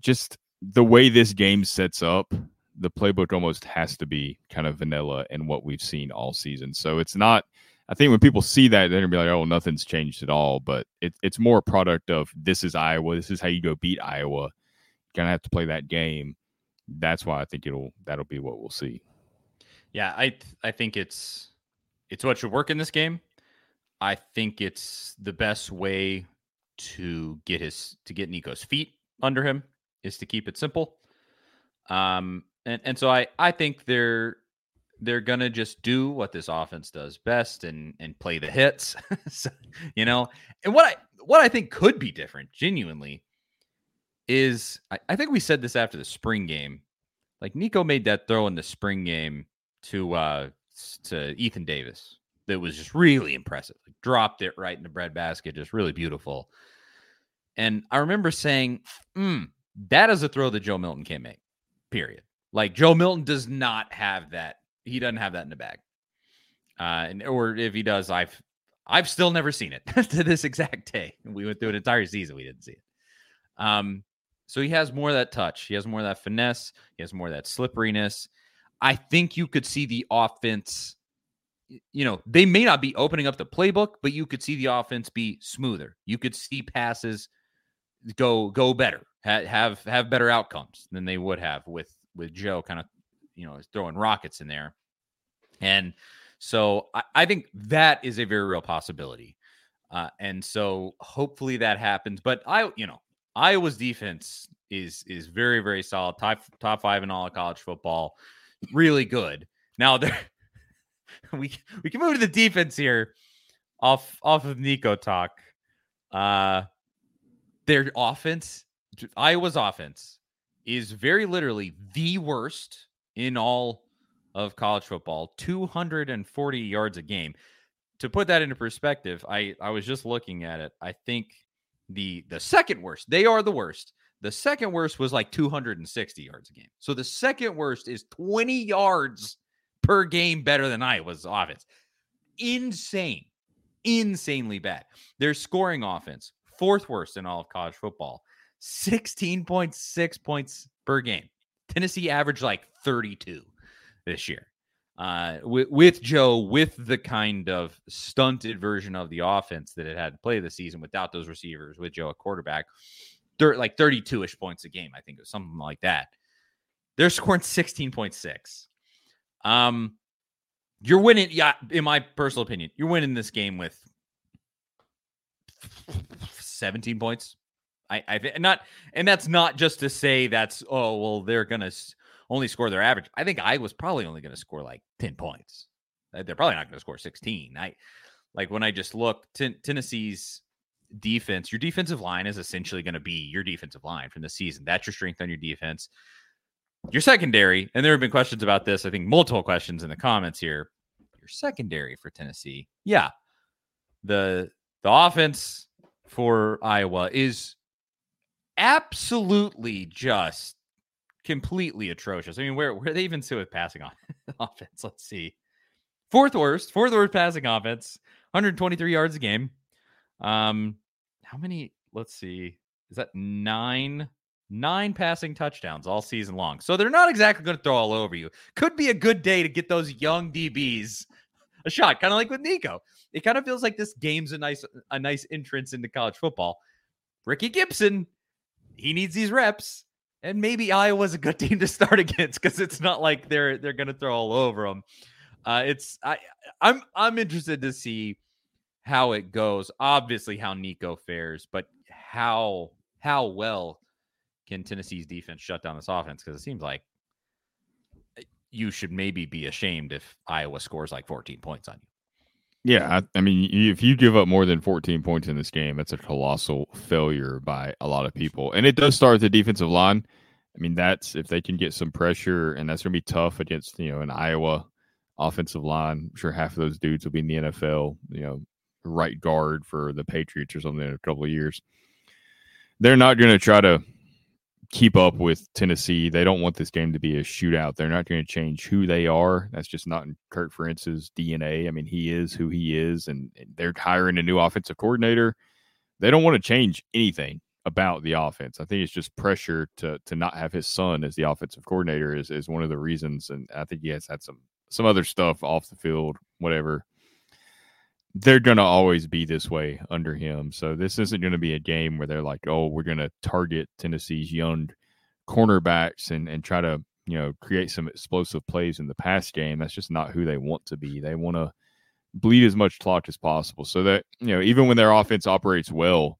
just the way this game sets up, the playbook almost has to be kind of vanilla in what we've seen all season. So it's not I think when people see that, they're gonna be like, "Oh, nothing's changed at all." But it, it's more a product of this is Iowa. This is how you go beat Iowa. You're gonna have to play that game. That's why I think it'll that'll be what we'll see. Yeah, I I think it's it's what should work in this game. I think it's the best way to get his to get Nico's feet under him is to keep it simple. Um, and and so I I think they're they're gonna just do what this offense does best and and play the hits. *laughs* so, you know, and what I what I think could be different, genuinely, is I, I, think we said this after the spring game. Like Nico made that throw in the spring game to uh to Ethan Davis that was just really impressive. Like, dropped it right in the breadbasket, just really beautiful. And I remember saying, mm, that is a throw that Joe Milton can't make. Period. Like Joe Milton does not have that he doesn't have that in the bag. Uh, and or if he does, I've I've still never seen it *laughs* to this exact day. We went through an entire season, we didn't see it. Um, so he has more of that touch. He has more of that finesse. He has more of that slipperiness. I think you could see the offense. You know, they may not be opening up the playbook, but you could see the offense be smoother. You could see passes go go better, have have better outcomes than they would have with with Joe kind of you know throwing rockets in there. And so I, I think that is a very real possibility. Uh, and so hopefully that happens. But I, you know, Iowa's defense is is very very solid. Top top five in all of college football, really good. Now there, *laughs* we we can move to the defense here, off off of Nico talk. Uh, their offense, Iowa's offense, is very literally the worst in all of college football. Two hundred and forty yards a game. To put that into perspective, I I was just looking at it. I think the the second worst. They are the worst. The second worst was like 260 yards a game. So the second worst is 20 yards per game better than Iowa's offense. Insane. Insanely bad. Their scoring offense, fourth worst in all of college football. 16.6 points per game. Tennessee averaged like 32 this year uh, with, with Joe, with the kind of stunted version of the offense that it had to play the season without those receivers, with Joe at quarterback, thir- like 32 ish points a game, I think, or something like that. They're scoring 16.6. Um, you're winning, yeah, in my personal opinion, you're winning this game with 17 points. I, I not, and that's not just to say that's oh well they're gonna only score their average. I think I was probably only to score like 10 points. Uh, they're probably not to score 16. I like when I just look t- Tennessee's defense, your defensive line is essentially going to be your defensive line from the season. That's your strength on your defense. Your secondary, and there have been questions about this, I think multiple questions in the comments here. Your secondary for Tennessee. Yeah. The the offense for Iowa is absolutely just completely atrocious. I mean, where where they even sit with passing on *laughs* offense? Let's see. Fourth worst, fourth worst passing offense, 123 yards a game. Um, how many? Let's see. Is that nine? Nine passing touchdowns all season long. So they're not exactly going to throw all over you. Could be a good day to get those young DBs a shot, kind of like with Nico. It kind of feels like this game's a nice a nice entrance into college football. Ricky Gibson, he needs these reps and maybe Iowa's a good *laughs* team to start against because it's not like they're they're going to throw all over them. Uh, it's I I'm I'm interested to see how it goes. Obviously, how Nico fares, but how how well can Tennessee's defense shut down this offense? Because it seems like eh, you should maybe be ashamed if Iowa scores like 14 points on you. Yeah, I, I, mean, if you give up more than 14 points in this game, that's a colossal failure by a lot of people. And it does start with the defensive line. I mean, that's if they can get some pressure, and that's going to be tough against you know an Iowa offensive line. I'm sure half of those dudes will be in the NFL. You know, right guard for the Patriots or something in a couple of years. They're not going to try to keep up with Tennessee. They don't want this game to be a shootout. They're not going to change who they are. That's just not in Kirk Ferentz's DNA. I mean, he is who he is, and they're hiring a new offensive coordinator. They don't want to change anything about the offense. I think it's just pressure to to not have his son as the offensive coordinator is is one of the reasons. And I think he has had some some other stuff off the field, whatever. They're gonna always be this way under him. So this isn't gonna be a game where they're like, oh, we're gonna target Tennessee's young cornerbacks and and try to you know create some explosive plays in the pass game. That's just not who they want to be. They want to bleed as much clock as possible so that you know even when their offense operates well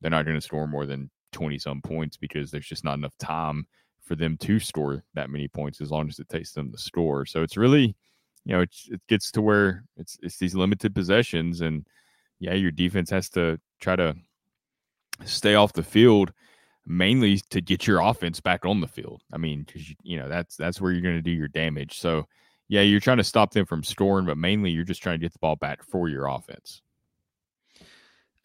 they're not going to score more than 20 some points because there's just not enough time for them to score that many points as long as it takes them to score. So it's really, you know, it it gets to where it's it's these limited possessions, and yeah, your defense has to try to stay off the field mainly to get your offense back on the field. I mean, because you, you know that's that's where you're going to do your damage. So yeah, you're trying to stop them from scoring, but mainly you're just trying to get the ball back for your offense.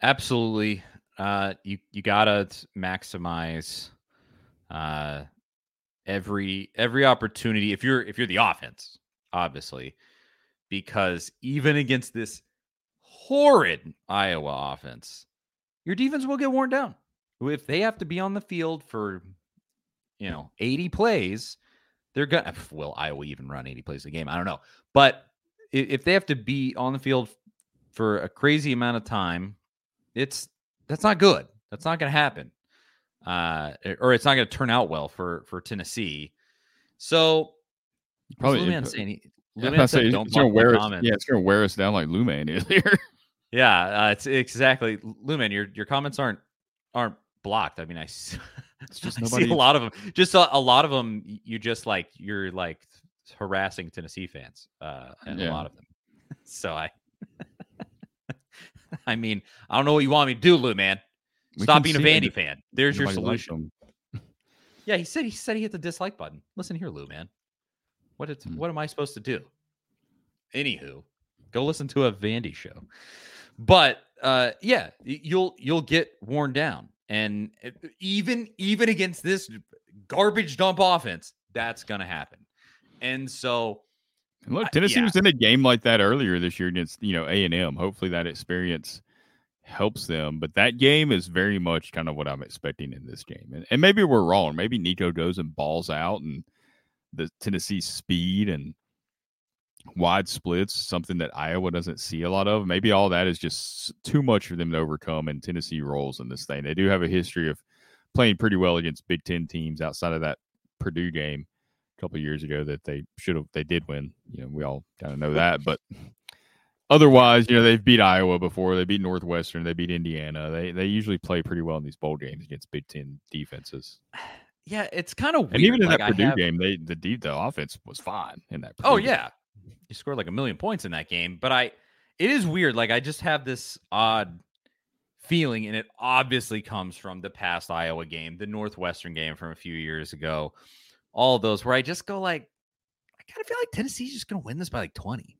Absolutely uh, you you gotta maximize uh, every every opportunity if you're if you're the offense, obviously, because even against this horrid Iowa offense, your defense will get worn down. If they have to be on the field for, you know, 80 plays, they're gonna. *laughs* Will Iowa even run 80 plays a game? I don't know, but if they have to be on the field for a crazy amount of time, it's that's not good. That's not going to happen, uh, or it's not going to turn out well for for Tennessee. So, probably Luman saying he, yeah, Luman say, said, don't it's gonna block wear my us, comments. yeah, it's gonna wear us down like Luman is here. Yeah, uh, it's exactly Lumen. Your your comments aren't aren't blocked. I mean, I, *laughs* It's just I see a lot of them. Just a, a lot of them. You just like you're like harassing Tennessee fans, uh, and a lot of them. *laughs* So I, *laughs* I mean, I don't know what you want me to do, Lou man. We Stop being a Vandy it. fan. There's your Nobody solution. Yeah, he said he said he hit the dislike button. Listen here, Lou man. What it's Hmm. what am I supposed to do? Anywho, go listen to a Vandy show. But uh yeah, you'll you'll get worn down. And uh, even even against this garbage dump offense, that's gonna happen. And so And look, Tennessee yeah. was in a game like that earlier this year against you know A and M. Hopefully that experience helps them. But that game is very much kind of what I'm expecting in this game. And, and maybe we're wrong. Maybe Nico goes and balls out, and the Tennessee speed and wide splits, something that Iowa doesn't see a lot of. Maybe all that is just too much for them to overcome, and Tennessee rolls in this thing. They do have a history of playing pretty well against Big Ten teams outside of that Purdue game a couple years ago that they should have they did win. You know, we all kind of know that, but otherwise, you know, they've beat Iowa before, they beat Northwestern, they beat Indiana. They they usually play pretty well in these bowl games against Big Ten defenses. Yeah, it's kind of weird. And even in like, that I Purdue have- game, they the de- the offense was fine in that. Oh Purdue game. yeah, he scored like a million points in that game. But I, it is weird. Like I just have this odd feeling, and it obviously comes from the past Iowa game, the Northwestern game from a few years ago, all those where I just go like, I kind of feel like Tennessee's just going to win this by like twenty.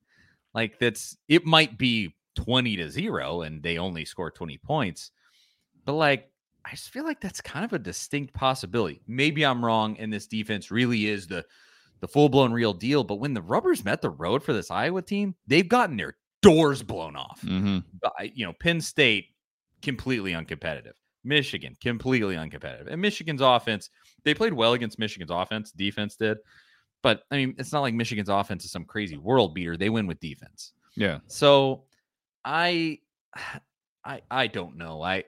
Like that's it might be twenty to zero, and they only score twenty points, but like. I just feel like that's kind of a distinct possibility. Maybe I'm wrong, and this defense really is the the full blown real deal. But when the rubbers met the road for this Iowa team, they've gotten their doors blown off. Mhm. By, you know, Penn State completely uncompetitive. Michigan completely uncompetitive. And Michigan's offense, they played well against Michigan's offense. Defense did. But I mean, it's not like Michigan's offense is some crazy world beater. They win with defense. Yeah. So I *sighs* I I don't know. I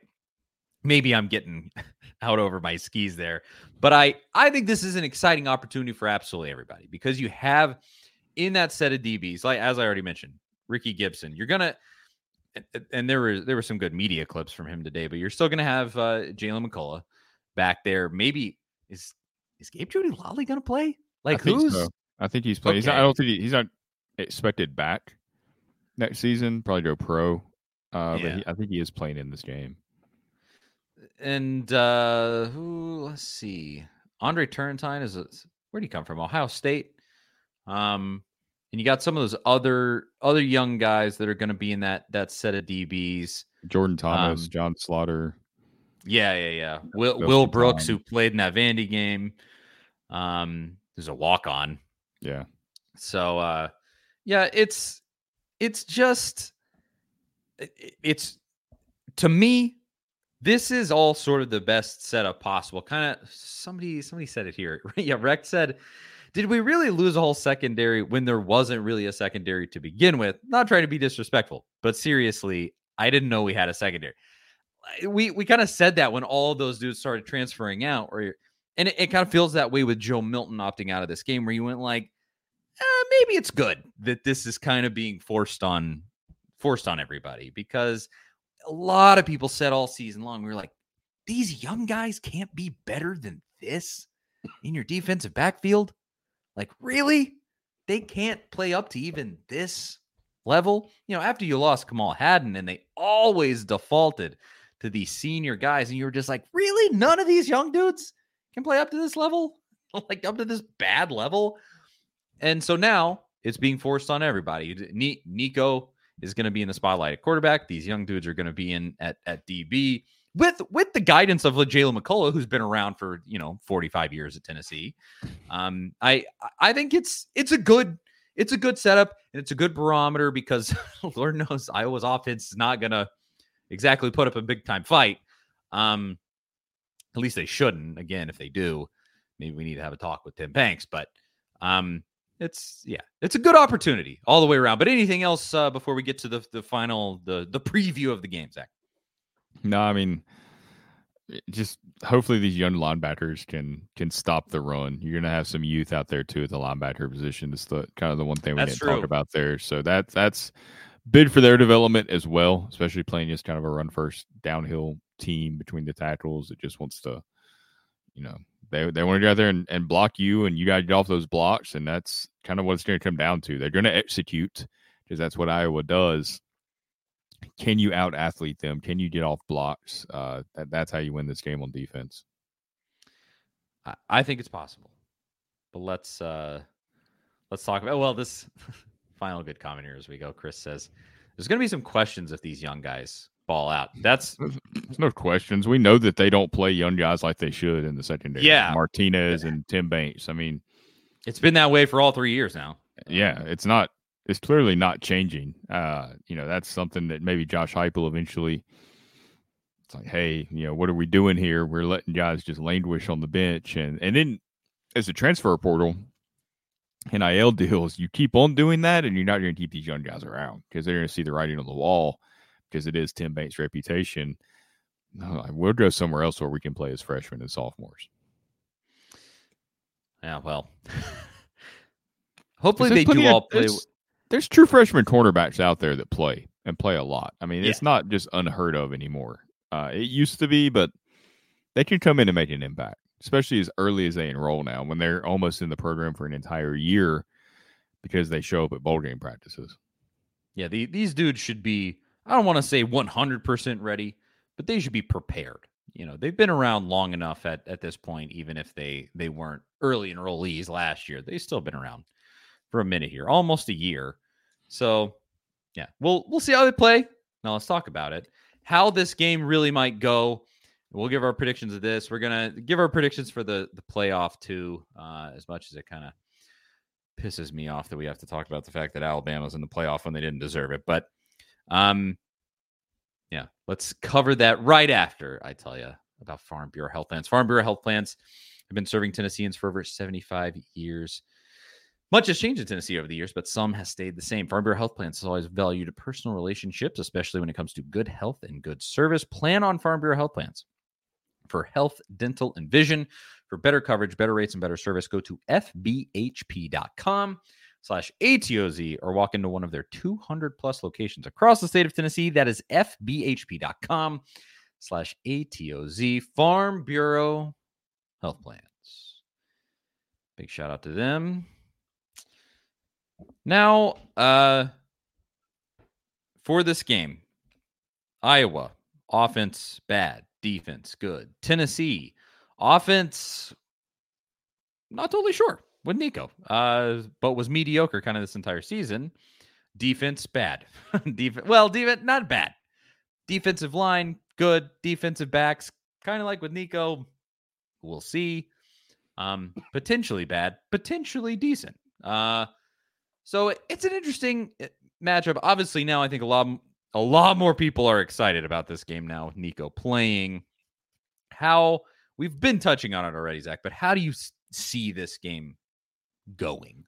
maybe I'm getting *laughs* out over my skis there. But I I think this is an exciting opportunity for absolutely everybody because you have in that set of DBs, like as I already mentioned, Ricky Gibson, you're gonna and- there were there were some good media clips from him today, but you're still gonna have uh Jaylen McCollough back there. Maybe is is Gabe Jeudy-Lally gonna play? Like I who's so. I think he's playing. He's not, I don't think he, he's not expected back next season. Probably go pro. Uh, Yeah. But he, I think he is playing in this game. And uh who let's see andre turrentine is a, where'd he come from? Ohio state. Um and you got some of those other other young guys that are going to be in that that set of dbs Jordan Thomas, Um, John Slaughter. yeah yeah yeah. Will, will brooks who played in that vandy game. Um there's a walk-on. Yeah. so uh yeah it's it's just it- it- it's to me this is all sort of the best setup possible kind of somebody somebody said it here *laughs* yeah rex said did we really lose a whole secondary when there wasn't really a secondary to begin with? Not trying to be disrespectful but seriously i didn't know we had a secondary. We we kind of said that when all those dudes started transferring out or and it, it kind of feels that way with joe milton opting out of this game where you went like uh, maybe it's good that this is kind of being forced on forced on everybody because a lot of people said all season long we were like these young guys can't be better than this in your defensive backfield? Like really? They can't play up to even this level? You know after you lost kamal hadden and they always defaulted to these senior guys and you were just like really? None of these young dudes can play up to this level? *laughs* Like up to this bad level? And so now it's being forced on everybody. Nico is going to be in the spotlight at quarterback. These young dudes are going to be in at, at DB with with the guidance of Jaylen McCollough, who's been around for you know 45 years at Tennessee. Um, I I think it's it's a good it's a good setup. and it's a good barometer because *laughs* Lord knows Iowa's offense is not gonna exactly put up a big time fight. Um, at least they shouldn't. Again, if they do, maybe we need to have a talk with Tim Banks. But um, it's yeah, it's a good opportunity all the way around. But anything else uh, before we get to the the final the the preview of the game, Zach? No, I mean, just hopefully these young linebackers can can stop the run. You're gonna have some youth out there too at the linebacker position. It's the kind of the one thing we That's didn't true. talk about there. So that that's bid for their development as well, especially playing just kind of a run first downhill team between the tackles. It just wants to, you know, they they want to go out there and, and block you, and you got to get off those blocks, and that's kind of what it's going to come down to. They're going to execute because that's what Iowa does. Can you out athlete them? Can you get off blocks? Uh, that, that's how you win this game on defense. I, I think it's possible. But let's uh let's talk about well this *laughs* final good comment here as we go. Chris says there's gonna be some questions if these young guys ball out. That's There's no questions. We know that they don't play young guys like they should in the secondary. Yeah. Martinez and Tim Banks. I mean, it's been that way for all three years now. yeah, it's not. It's clearly not changing. Uh, you know, that's something that maybe Josh Heupel eventually. It's like, hey, you know, what are we doing here? We're letting guys just languish on the bench, and and then as a transfer portal, NIL *laughs* deals, you keep on doing that, and you're not going to keep these young guys around because they're going to see the writing on the wall because it is Tim Banks' reputation. Like, we'll go somewhere else where we can play as freshmen and sophomores. Yeah, well. *laughs* Hopefully they do of- all play. There's, there's true freshman cornerbacks out there that play and play a lot. I mean, Yeah. it's not just unheard of anymore. Uh, it used to be, but they can come in and make an impact, especially as early as they enroll now, when they're almost in the program for an entire year because they show up at bowl game practices. Yeah, the, these dudes should be, I don't want to say 100% ready, but they should be prepared. You know, they've been around long enough at, at this point, even if they, they weren't early enrollees last year, they've still been around for a minute here, almost a year. So, yeah, we'll, we'll see how they play. Now let's talk about it. How this game really might go. We'll give our predictions of this. We're going to give our predictions for the, the playoff too, uh, as much as it kind of pisses me off that we have to talk about the fact that Alabama's in the playoff when they didn't deserve it. But um yeah, let's cover that right after I tell you about Farm Bureau Health Plans. Farm Bureau Health Plans have been serving Tennesseans for over 75 years. Much has changed in Tennessee over the years, but some has stayed the same. Farm Bureau Health Plans has always valued personal relationships, especially when it comes to good health and good service. Plan on Farm Bureau Health Plans for health, dental, and vision. For better coverage, better rates, and better service, go to fbhp.com slash ATOZ or walk into one of their 200 plus locations across the state of Tennessee. That is fbhp.com slash ATOZ Farm Bureau Health Plans. Big shout out to them. Now, uh, for this game, Iowa, offense bad, defense good. Tennessee, offense not totally sure with Nico, uh, but was mediocre kind of this entire season. Defense bad, *laughs* defense well, defense not bad. Defensive line good, defensive backs kind of like with Nico. We'll see. Um, potentially bad, potentially decent. Uh, so it's an interesting uh, matchup. Obviously, now I think a lot a lot more people are excited about this game now with Nico playing. How we've been touching on it already, Zach, but how do you see this game going?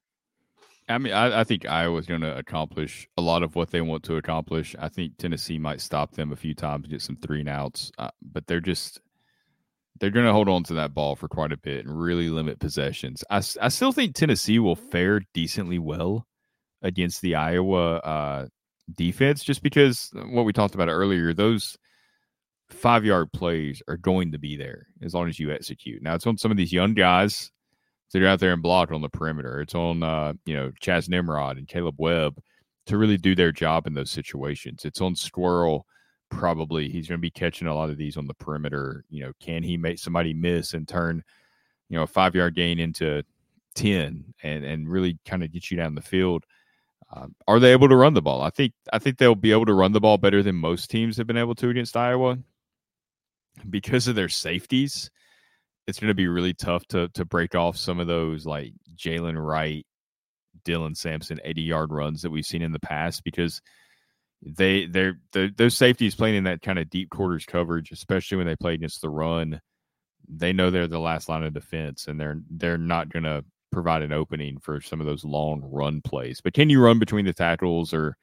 I mean, I, I think Iowa's going to accomplish a lot of what they want to accomplish. I think Tennessee might stop them a few times, get some three and outs, uh, but they're just they're going to hold on to that ball for quite a bit and really limit possessions. I, I still think Tennessee will fare decently well against the Iowa uh, defense, just because what we talked about earlier, those five yard plays are going to be there as long as you execute. Now it's on some of these young guys that are out there and block on the perimeter. It's on uh, you know, Chaz Nimrod and Caleb Webb to really do their job in those situations. It's on Squirrel probably he's going to be catching a lot of these on the perimeter. You know, can he make somebody miss and turn, you know, a five yard gain into 10 and, and really kind of get you down the field? Um, are they able to run the ball? I think I think they'll be able to run the ball better than most teams have been able to against Iowa because of their safeties. It's going to be really tough to to break off some of those like Jaylen Wright, Dylan Sampson 80 yard runs that we've seen in the past because they they're, they're those safeties playing in that kind of deep quarters coverage, especially when they play against the run. They know they're the last line of defense, and they're they're not going to provide an opening for some of those long run plays. But can you run between the tackles or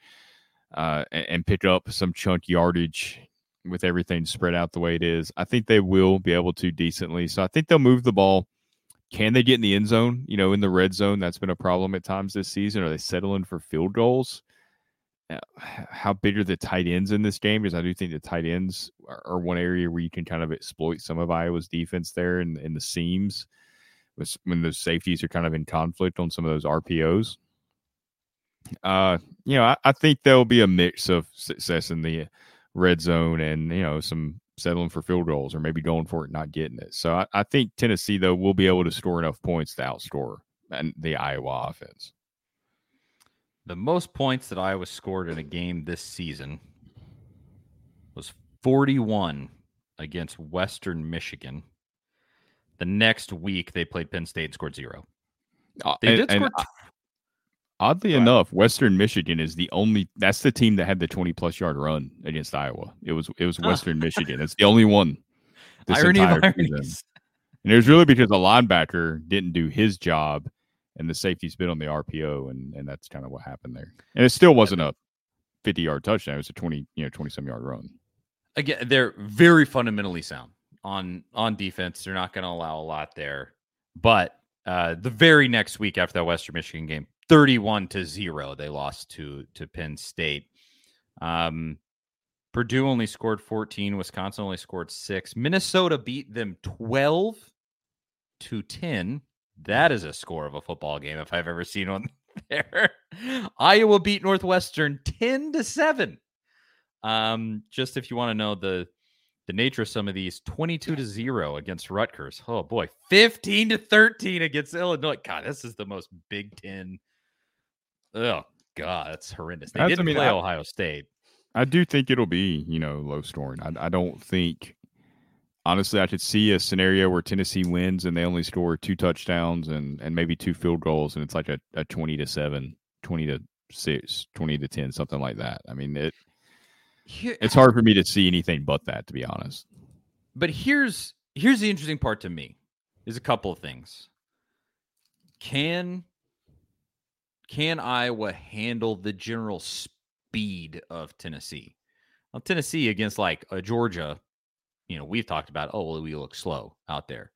uh, and, and pick up some chunk yardage with everything spread out the way it is? I think they will be able to decently. So I think they'll move the ball. Can they get in the end zone? You know, in the red zone, that's been a problem at times this season. Are they settling for field goals? Uh, how big are the tight ends in this game? Because I do think the tight ends are, one area where you can kind of exploit some of Iowa's defense there in, in the seams when those safeties are kind of in conflict on some of those RPOs. Uh, you know, I, I think there'll be a mix of success in the red zone and you know some settling for field goals or maybe going for it not getting it. So I, I think Tennessee though will be able to score enough points to outscore and the Iowa offense. The most points that Iowa scored in a game this season was 41 against Western Michigan. The next week they played Penn State and scored zero. Uh, they and, did score. And, oddly enough, Western Michigan is the only. That's the team that had the 20 plus yard run against Iowa. It was it was Western Michigan. It's the only one. This Irony entire season. And it was really because the linebacker didn't do his job and the safety's been on the RPO, and and that's kind of what happened there. And it still wasn't a 50 yard touchdown; it was a 20 you know 20 some yard run. Again, they're very fundamentally sound on on defense. They're not going to allow a lot there, but uh, the very next week after that Western Michigan game, 31 to zero, they lost to to Penn State. Um, Purdue only scored 14. Wisconsin only scored six. Minnesota beat them 12 to 10 that is a score of a football game if I've ever seen one *laughs* there. Iowa beat Northwestern 10 to 7. Um, just if you want to know the the nature of some of these 22 to 0 against Rutgers. Oh boy, 15 to 13 against Illinois. God, this is the most Big Ten. Oh God, that's horrendous. They that's, didn't I mean, play I, Ohio State. I do think it'll be, you know, low scoring. I, I don't think honestly, I could see a scenario where Tennessee wins and they only score two touchdowns and, and maybe two field goals, and it's like a, a 20 to 7, 20 to 6, 20 to 10, something like that. I mean, it it's hard for me to see anything but that, to be honest. But here's here's the interesting part to me is a couple of things. Can can Iowa handle the general speed of Tennessee? Well, Tennessee against like a Georgia you know, we've talked about, oh, well, we look slow out there.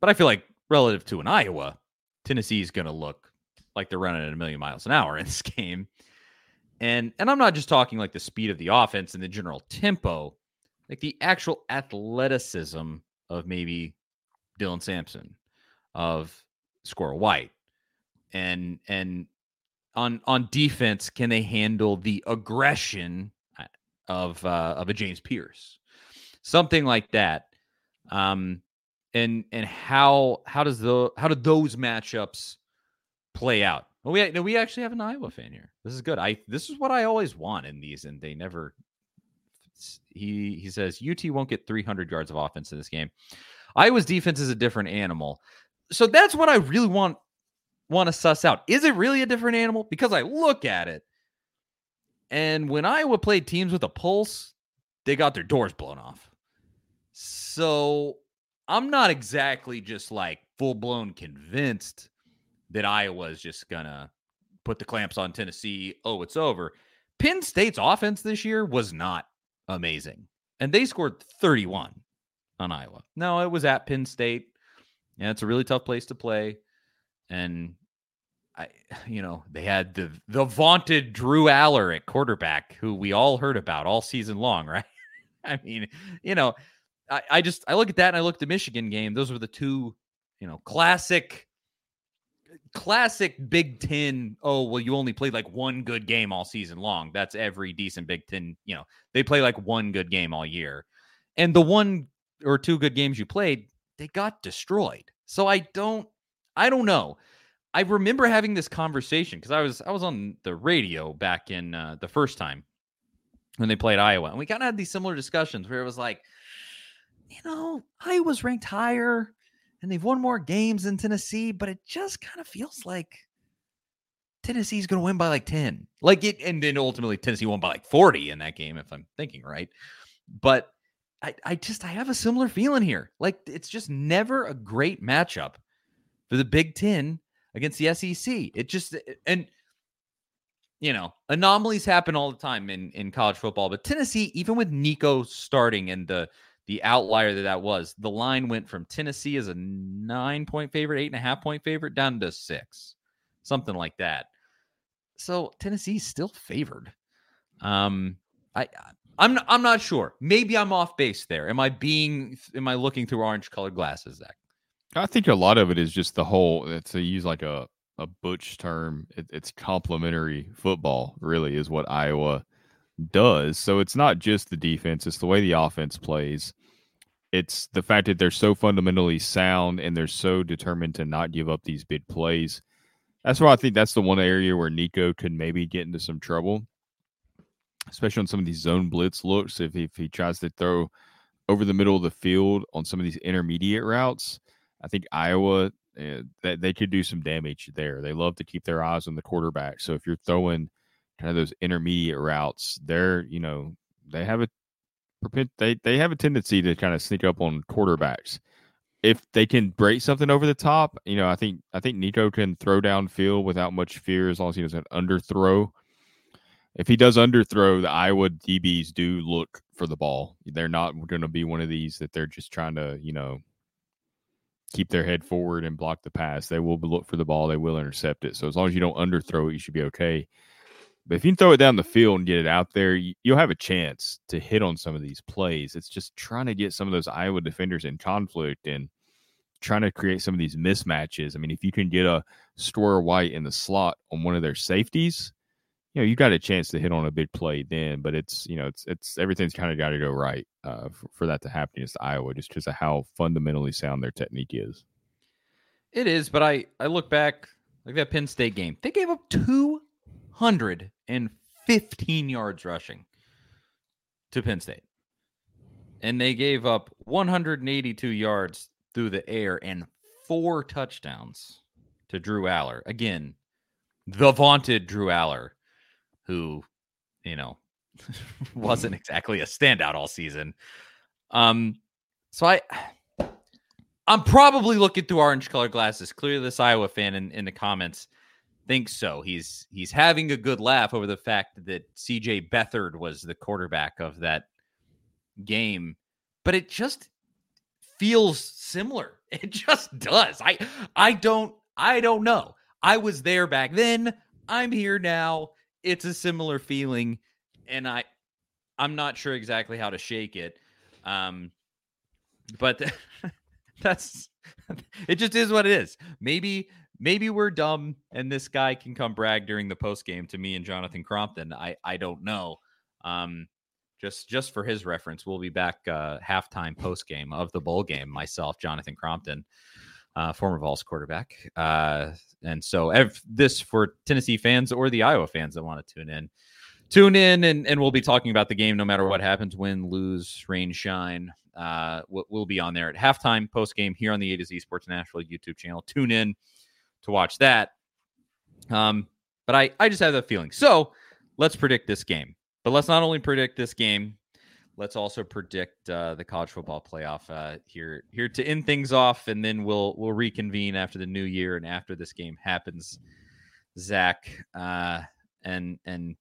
But I feel like relative to an Iowa, Tennessee is going to look like they're running at a million miles an hour in this *laughs* game. And and I'm not just talking like the speed of the offense and the general tempo, like the actual athleticism of maybe Dylan Sampson, of Squirrel White. And and on on defense, can they handle the aggression uh, of uh, of a James Pearce, something like that. Um, and and how how does the how do those matchups play out? Well, we we actually have an Iowa fan here. This is good. I this is what I always want in these, and they never. He he says UT won't get 300 yards of offense in this game. Iowa's defense is a different animal, so that's what I really want want to suss out. Is it really a different animal? Because I look at it, and when Iowa played teams with a pulse, they got their doors blown off. So I'm not exactly just like full blown convinced that Iowa is just gonna put the clamps on Tennessee. Oh, it's over. Penn State's offense this year was not amazing, and they scored 31 on Iowa. No, it was at Penn State. Yeah, it's a really tough place to play, and I, *sighs* you know, they had the the vaunted Drew Allar at quarterback, who we all heard about all season long, *laughs* right? I mean, you know, I, I just I look at that and I look at the Michigan game. Those were the two, you know, classic classic Big Ten. Oh, well, you only played like one good game all season long. That's every decent Big Ten. You know, they play like one good game all year, and the one or two good games you played, they got destroyed. So I don't, I don't know. I remember having this conversation because I was I was on the radio back in uh, the first time when they played Iowa, and we kind of had these similar discussions where it was like you know, Iowa's ranked higher and they've won more games than Tennessee, but it just kind of feels like Tennessee's going to win by like 10. Like it, and then ultimately Tennessee won by like 40 in that game, if I'm thinking right. But I, I just, I have a similar feeling here. Like it's just never a great matchup for the Big Ten against the SEC. It just, and, you know, anomalies happen all the time in, in college football, but Tennessee, even with Nico starting and the, the outlier that that was, the line went from Tennessee as a nine point favorite, eight and a half point favorite down to six something like that. So Tennessee's still favored. Um, I I'm not, I'm not sure. Maybe I'm off base there. Am I being am I looking through orange colored glasses, Zach? I think a lot of it is just the whole. Uh, to use like a a butch term, it, it's complementary football. Really, is what Iowa does. So it's not just the defense; it's the way the offense plays. It's the fact that they're so fundamentally sound and they're so determined to not give up these big plays. That's why I think that's the one area where Nico could maybe get into some trouble, especially on some of these zone blitz looks. If if he tries to throw over the middle of the field on some of these intermediate routes, I think Iowa uh, that they could do some damage there. They love to keep their eyes on the quarterback. So if you're throwing kind of those intermediate routes, they're you know they have a they they have a tendency to kind of sneak up on quarterbacks if they can break something over the top, you know, I think I think Nico can throw downfield without much fear as long as he doesn't underthrow. If he does underthrow, the Iowa DBs do look for the ball. They're not going to be one of these that they're just trying to, you know, keep their head forward and block the pass. They will look for the ball. They will intercept it. So as long as you don't underthrow it, you should be okay. But if you can throw it down the field and get it out there, you'll have a chance to hit on some of these plays. It's just trying to get some of those Iowa defenders in conflict and trying to create some of these mismatches. I mean, if you can get a Squirrel White in the slot on one of their safeties, you know, you got a chance to hit on a big play then. But it's you know, it's it's everything's kind of got to go right uh, for, for that to happen against Iowa, just because of how fundamentally sound their technique is. It is, but I I look back like that Penn State game. They gave up two hundred and fifteen yards rushing to Penn State. And they gave up 182 yards through the air and four touchdowns to Drew Allar. Again, the vaunted Drew Allar, who, you know, *laughs* wasn't exactly a standout all season. Um, so I I'm probably looking through orange colored glasses. Clearly, this Iowa fan in, in the comments thinks so. He's he's having a good laugh over the fact that CJ Beathard was the quarterback of that game, but it just feels similar. *laughs* It just does. I I don't I don't know. I was there back then. I'm here now. It's a similar feeling and I I'm not sure exactly how to shake it. Um but *laughs* that's it just is what it is. Maybe maybe we're dumb and this guy can come brag during the post game to me and Jonathan Crompton. I I don't know. Um, just just for his reference, we'll be back uh, halftime post game of the bowl game. Myself, Jonathan Crompton, uh, former Vols quarterback, uh, and so ev- this for Tennessee fans or the Iowa fans that want to tune in. Tune in, and, and we'll be talking about the game no matter what happens win, lose, rain, shine. Uh, we'll, we'll be on there at halftime, post game here on the A to Z Sports National YouTube channel. Tune in to watch that. Um, but I, I just have that feeling. So let's predict this game. But let's not only predict this game, let's also predict uh, the college football playoff uh, here here to end things off, and then we'll we'll reconvene after the new year and after this game happens. Zach, uh, and and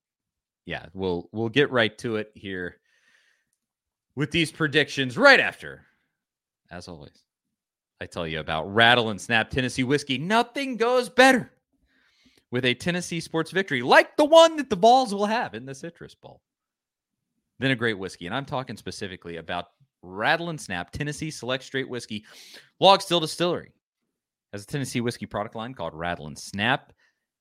yeah, we'll we'll get right to it here with these predictions right after, as always. I tell you about Rattle and Snap Tennessee whiskey. Nothing goes better with a Tennessee sports victory like the one that the Vols will have in the Citrus Bowl than a great whiskey. And I'm talking specifically about Rattle and Snap Tennessee Select Straight Whiskey. Log Still Distillery has a Tennessee whiskey product line called Rattle and Snap.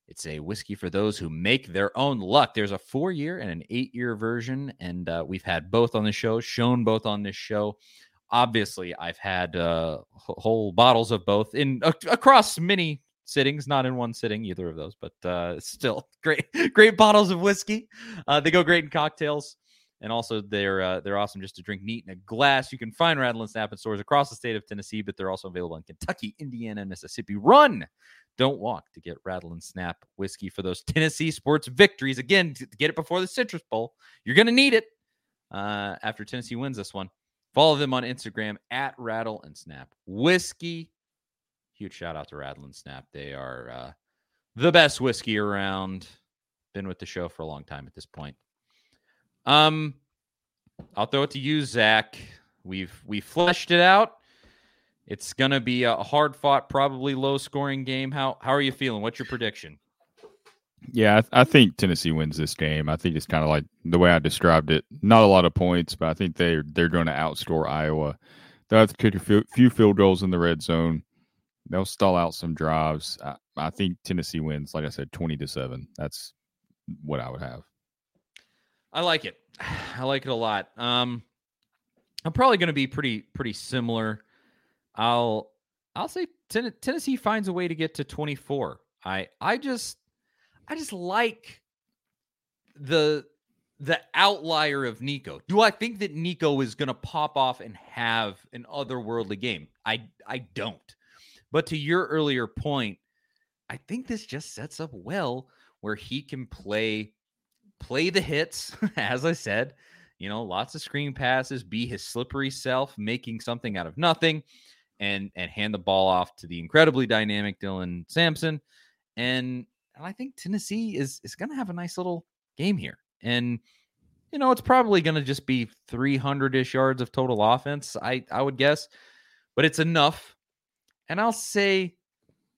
It's a whiskey for those who make their own luck. There's a four year and an eight year version, and uh, we've had both on the show, shown both on this show obviously I've had uh, whole bottles of both in across many sittings, not in one sitting either of those, but uh, still *laughs* great, great bottles of whiskey. Uh, they go great in cocktails. And also, they're uh, they're awesome just to drink neat in a glass. You can find Rattle and Snap in stores across the state of Tennessee, but they're also available in Kentucky, Indiana, and Mississippi. Run, don't walk to get Rattle and Snap whiskey for those Tennessee sports victories. Again, to get it before the Citrus Bowl, you're going to need it uh, after Tennessee wins this one. Follow them on Instagram at Rattle and Snap Whiskey. Huge shout out to Rattle and Snap. They are uh, the best whiskey around. Been with the show for a long time at this point. Um, I'll throw it to you, Zach. We've we fleshed it out. It's gonna be a hard fought, probably low scoring game. How how are you feeling? What's your prediction? Yeah, I, th- I think Tennessee wins this game. I think it's kind of like the way I described it. Not a lot of points, but I think they're they're going to outscore Iowa. They'll have to kick a few, few field goals in the red zone. They'll stall out some drives. I, I think Tennessee wins. Like I said, twenty to seven. That's what I would have. I like it. *sighs* I like it a lot. Um, I'm probably going to be pretty pretty similar. I'll I'll say ten- Tennessee finds a way to get to 24. I I just I just like the the outlier of Nico. Do I think that Nico is going to pop off and have an otherworldly game? I I don't. But to your earlier point, I think this just sets up well where he can play play the hits *laughs* as I said, you know, lots of screen passes, be his slippery self, making something out of nothing and and hand the ball off to the incredibly dynamic Dylan Sampson and and I think Tennessee is is to have a nice little game here. And you know, it's probably to just be 300ish yards of total offense, I I would guess. But it's enough. And I'll say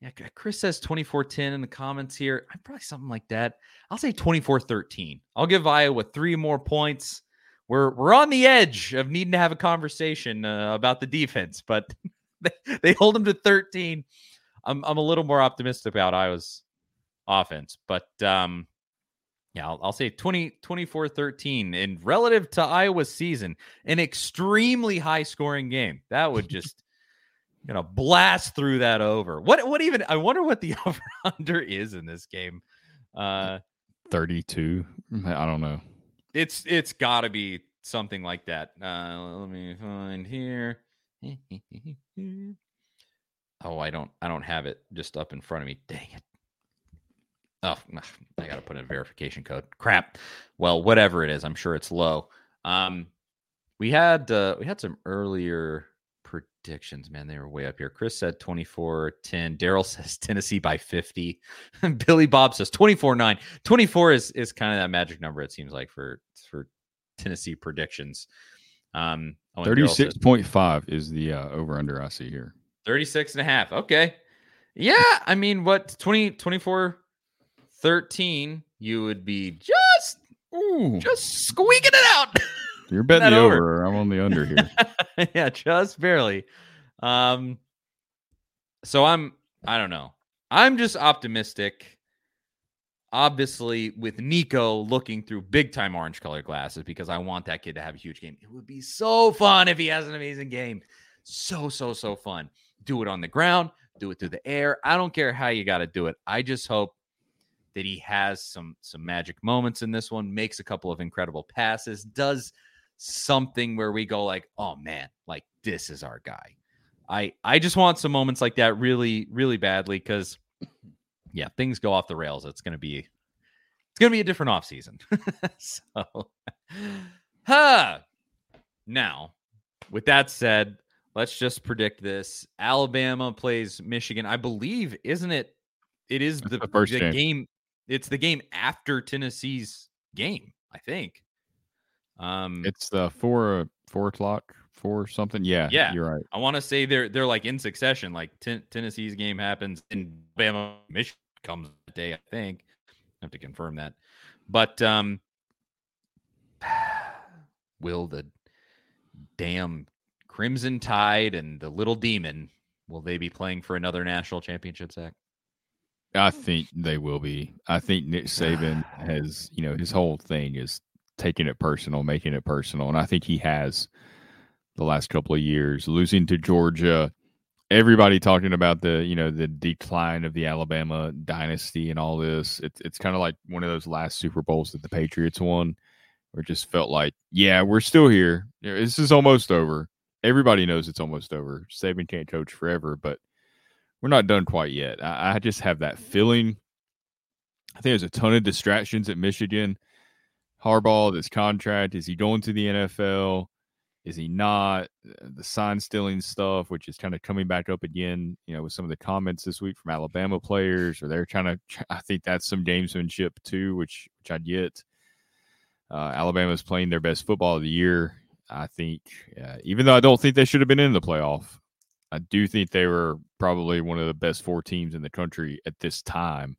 yeah, Chris says 24-10 in the comments here. I'm probably something like that. I'll say 24-13. I'll give Iowa three more points. We're we're on the edge of needing to have a conversation uh, about the defense, but *laughs* they, they hold them to 13. I'm I'm a little more optimistic about Iowa's offense. But um, yeah, I'll, I'll, say 20, 24 13. And relative to Iowa's season, an extremely high scoring game. That would *laughs* just, you know, blast through that over. What, what even, I wonder what the *laughs* over under is in this game. Uh, 32. I don't know. It's, it's got to be something like that. Uh, let me find here. *laughs* oh, I don't, I don't have it just up in front of me. Dang it. Oh, I got to put in a verification code. Crap. Well, whatever it is, I'm sure it's low. Um, we had uh, we had some earlier predictions. Man, they were way up here. Chris said 24-10. Daryl *laughs* says Tennessee by 50. *laughs* Billy Bob says 24-9. 24 is is kind of that magic number. It seems like for for Tennessee predictions. Um, 36.5 is the uh, over under I see here. 36 and a half. Okay. Yeah, I mean, what 20 24 13, you would be just Ooh. just squeaking it out. *laughs* You're betting the over. over. I'm on the under here. *laughs* yeah, just barely. Um, so I'm I don't know. I'm just optimistic. Obviously, with Nico looking through big time orange color glasses because I want that kid to have a huge game. It would be so fun if he has an amazing game. So, so, so fun. Do it on the ground, do it through the air. I don't care how you got to do it. I just hope that he has some some magic moments in this one, makes a couple of incredible passes, does something where we go like, "Oh man, like this is our guy." I I just want some moments like that really really badly cuz yeah, things go off the rails. It's going to be it's to be a different off season. *laughs* so *sighs* huh. Now, with that said, let's just predict this. Alabama plays Michigan. I believe, isn't it? It is the, the first the game. game. It's the game after Tennessee's game, I think. Um, it's the four four o'clock four something. Yeah, yeah, you're right. I want to say they're they're like in succession. Like ten, Tennessee's game happens in Bama, Michigan comes the day. I think I have to confirm that. But um, *sighs* will the damn Crimson Tide and the Little Demon will they be playing for another national championship, Zach? I think they will be. I think Nick *sighs* Saban has, you know, his whole thing is taking it personal, making it personal. And I think he has the last couple of years, losing to Georgia, everybody talking about the, you know, the decline of the Alabama dynasty and all this. It's it's kind of like one of those last Super Bowls that the Patriots won. where it just felt like, yeah, we're still here. This is almost over. Everybody knows it's almost over. Saban can't coach forever, but we're not done quite yet. I, I just have that feeling. I think there's a ton of distractions at Michigan. Harbaugh, this contract, is he going to the NFL? Is he not? Uh, the sign stealing stuff, which is kind of coming back up again, you know, with some of the comments this week from Alabama players, or they're trying *laughs* to. I think that's some gamesmanship too, which which I get. Uh, Alabama's playing their best football of the year. I think, uh, even though I don't think they should have been in the playoff, I do think they were probably one of the best four teams in the country at this time,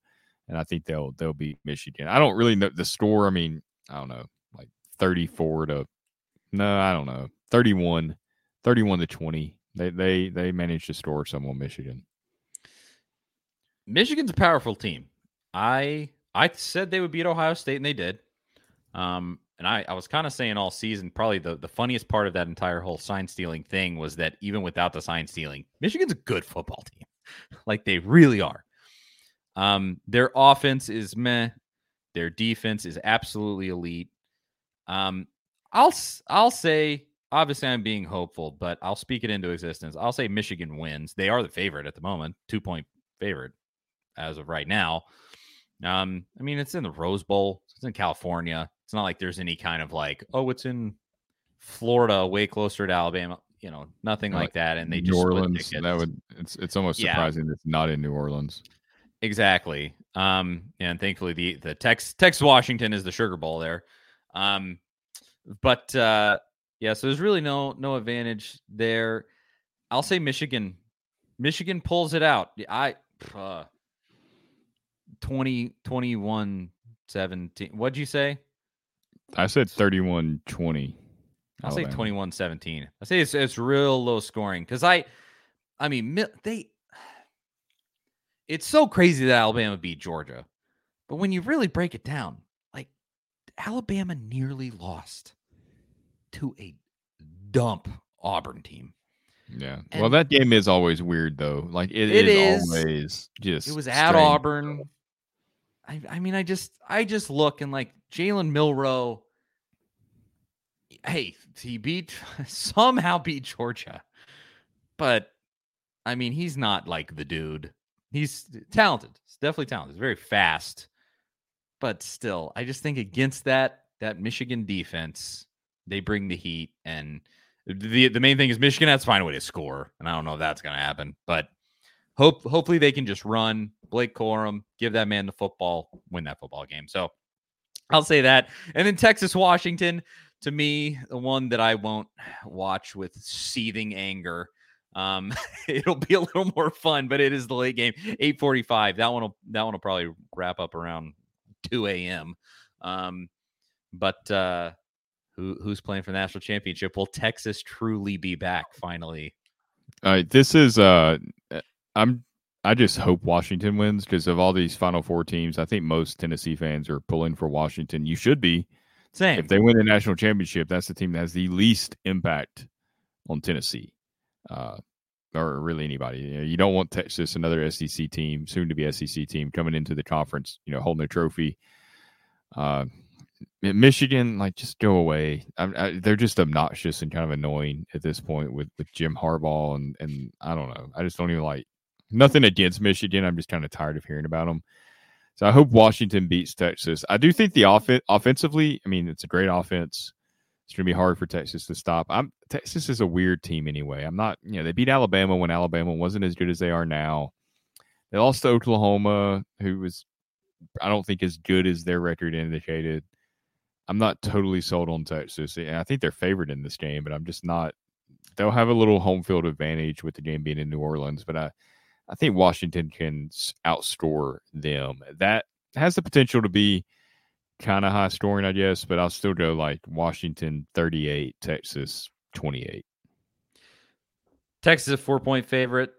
and I think they'll they'll beat Michigan. I don't really know the score. I mean, I don't know, like thirty four to no, I don't know, 31, 31 to twenty. They they they managed to score some on Michigan. Michigan's a powerful team. I I said they would beat Ohio State, and they did. Um, and I, I was kind of saying all season, probably the, the funniest part of that entire whole sign stealing thing was that even without the sign stealing, Michigan's a good football team. *laughs* like they really are. Um, their offense is meh. Their defense is absolutely elite. Um, I'll I'll say obviously I'm being hopeful, but I'll speak it into existence. I'll say Michigan wins. They are the favorite at the moment, two point favorite as of right now. Um, I mean, it's in the Rose Bowl. It's in California. It's not like there's any kind of like, oh, it's in Florida, way closer to Alabama. You know, nothing like that. And they just New just Orleans. That would it's it's almost Yeah. surprising that it's not in New Orleans. Exactly. Um, and thankfully the the Tex Tex Washington is the Sugar Bowl there. Um, but uh, yeah, so there's really no no advantage there. I'll say Michigan. Michigan pulls it out. I uh, 20 21 17. What'd you say? I said 31-20. I'll say Alabama. 21 17. I say it's it's real low scoring because I, I mean, they, it's so crazy that Alabama beat Georgia. But when you really break it down, like Alabama nearly lost to a dump Auburn team. Yeah. well, that game is always weird though. Like it, It is, is. always just It was at. Auburn. I, I mean, I just I just look and like Jalen Milroe. Hey, he beat *laughs* somehow beat Georgia, but I mean, he's not like the dude. He's talented. He's definitely talented. He's very fast, but still, I just think against that that Michigan defense, they bring the heat, and the the main thing is Michigan has to find a way to score, and I don't know if that's going to happen, but hope hopefully they can just run Blake Corum, give that man the football, win that football game. So I'll say that. And then Texas Washington, to me, the one that I won't watch with seething anger. Um, *laughs* it'll be a little more fun, but it is the late game, eight forty-five. That one will that one will probably wrap up around two a.m. Um, but uh, who who's playing for the national championship? Will Texas truly be back finally? All right, this is uh I'm I just hope Washington wins because of all these Final Four teams. I think most Tennessee fans are pulling for Washington. You should be. Same. If they win the national championship, that's the team that has the least impact on Tennessee, uh, or really anybody. You, know, you don't want Texas, another SEC team, soon to be SEC team, coming into the conference, you know, holding a trophy. Uh, Michigan, like, just go away. I, I, they're just obnoxious and kind of annoying at this point with, with Jim Harbaugh, and and I don't know. I just don't even like nothing against Michigan. I'm just kind of tired of hearing about them. So I hope Washington beats Texas. I do think the offense offensively, I mean, it's a great offense. It's going to be hard for Texas to stop. I'm Texas is a weird team anyway. I'm not, you know, they beat Alabama when Alabama wasn't as good as they are now. They lost to Oklahoma, who was I don't think as good as their record indicated. I'm not totally sold on Texas. And I think they're favored in this game, but I'm just not they'll have a little home field advantage with the game being in New Orleans, but I I think Washington can outscore them. That has the potential to be kind of high scoring, I guess, but I'll still go like Washington 38, Texas 28. Texas a four point favorite.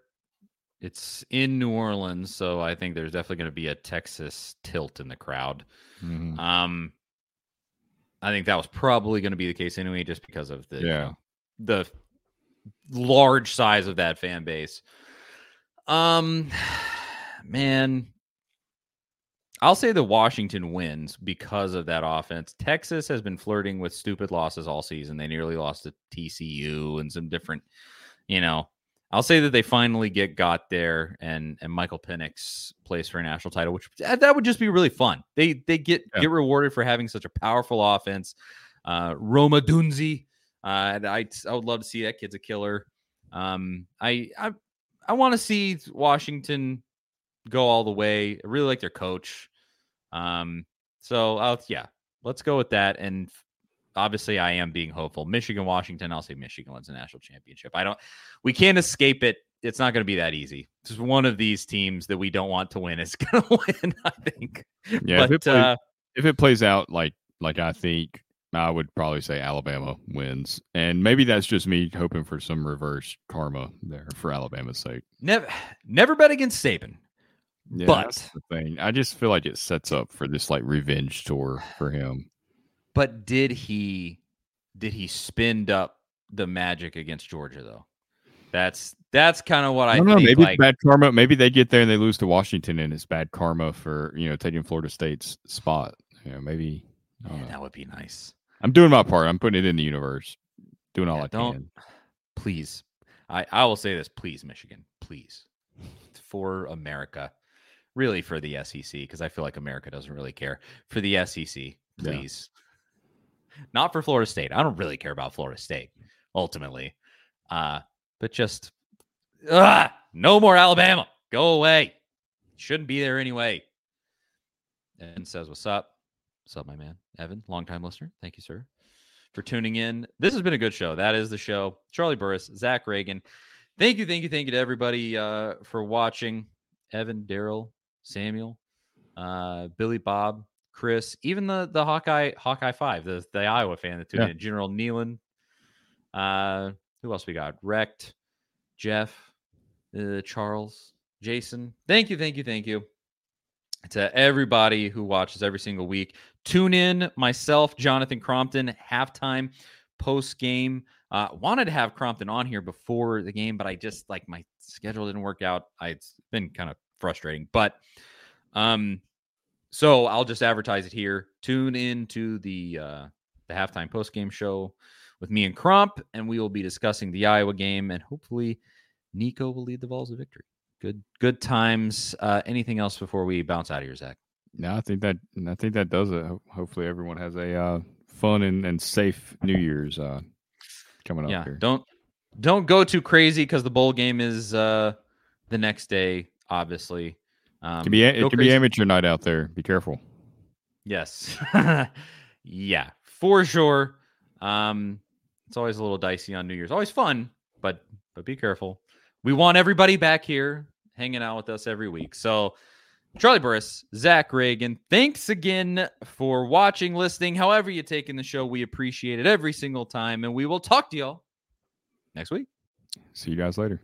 It's in New Orleans, so I think there's definitely going to be a Texas tilt in the crowd. Mhm. Um, I think that was probably going to be the case anyway, just because of the you Yeah. know, the large size of that fan base. Um, *sighs* man, I'll say the Washington wins because of that offense. Texas has been flirting with stupid losses all season. They nearly lost to TCU and some different, you know. I'll say that they finally get got there, and and Michael Penix plays for a national title, which that would just be really fun. They they get yeah. get rewarded for having such a powerful offense. Uh, Rome Odunze, uh, I I would love to see that kid's a killer. Um, I I I want to see Washington go all the way. I really like their coach. Um, so I'll yeah, let's go with that. And obviously, I am being hopeful. Michigan, Washington. I'll say Michigan wins the national championship. I don't. We can't escape it. It's not going to be that easy. Just one of these teams that we don't want to win is *laughs* going to win. I think. Yeah, but, if, it plays, uh, if it plays out like like I think, I would probably say Alabama wins, and maybe that's just me hoping for some reverse karma there for Alabama's sake. Never, *sighs* never bet against Saban. Yeah, but the thing, I just feel like it sets up for this like revenge tour for him. But did he did he spend up the magic against Georgia though? That's that's kind of what I, I don't know. Maybe like, bad karma. Maybe they get there and they lose to Washington, and it's bad karma for you know taking Florida State's spot. You know, maybe man, that would be nice. I'm doing my part. I'm putting it in the universe, doing all yeah, I don't, can. Please, I I will say this. Please, Michigan, please, for America, really for the SEC because I feel like America doesn't really care for the SEC. Please, yeah. not for Florida State. I don't really care about Florida State ultimately, uh, but just uh, no more Alabama. Go away. Shouldn't be there anyway. And says, "What's up? What's up, my man, Evan? Longtime listener. Thank you, sir." For tuning in. This has been a good show. That is the show. Charlie Burris, Zach Reagan." Thank you, thank you, thank you to everybody uh, for watching. Evan, Daryl, Samuel, uh, Billy Bob, Chris, even the the Hawkeye Hawkeye Five, the the Iowa fan that tuned yeah. in, General Nealon. Uh, who else we got? Wrecked, Jeff, uh, Charles, Jason. Thank you, thank you, thank you to everybody who watches every single week. Tune in, myself, Jonathan Crompton, halftime, post game. Uh, wanted to have Crompton on here before the game, but I just like my schedule didn't work out. I, it's been kind of frustrating. But um, so I'll just advertise it here. Tune in to the uh, the halftime post game show with me and Crump, and we will be discussing the Iowa game, and hopefully Nico will lead the Vols to victory. Good good times. Uh, anything else before we bounce out of here, Zach? No, I think that I think that does it. Hopefully, everyone has a uh, fun and, and safe New Year's uh, coming up. Yeah, here. don't don't go too crazy because the bowl game is uh, the next day obviously. Um, it can be it can be amateur night out there. Be careful. Yes, *laughs* yeah, for sure. Um, it's always a little dicey on New Year's. Always fun, but but be careful. We want everybody back here hanging out with us every week. So, Charlie Burris, Zach Reagan, thanks again for watching, listening, however you take in the show. We appreciate it every single time, and we will talk to y'all next week. See you guys later.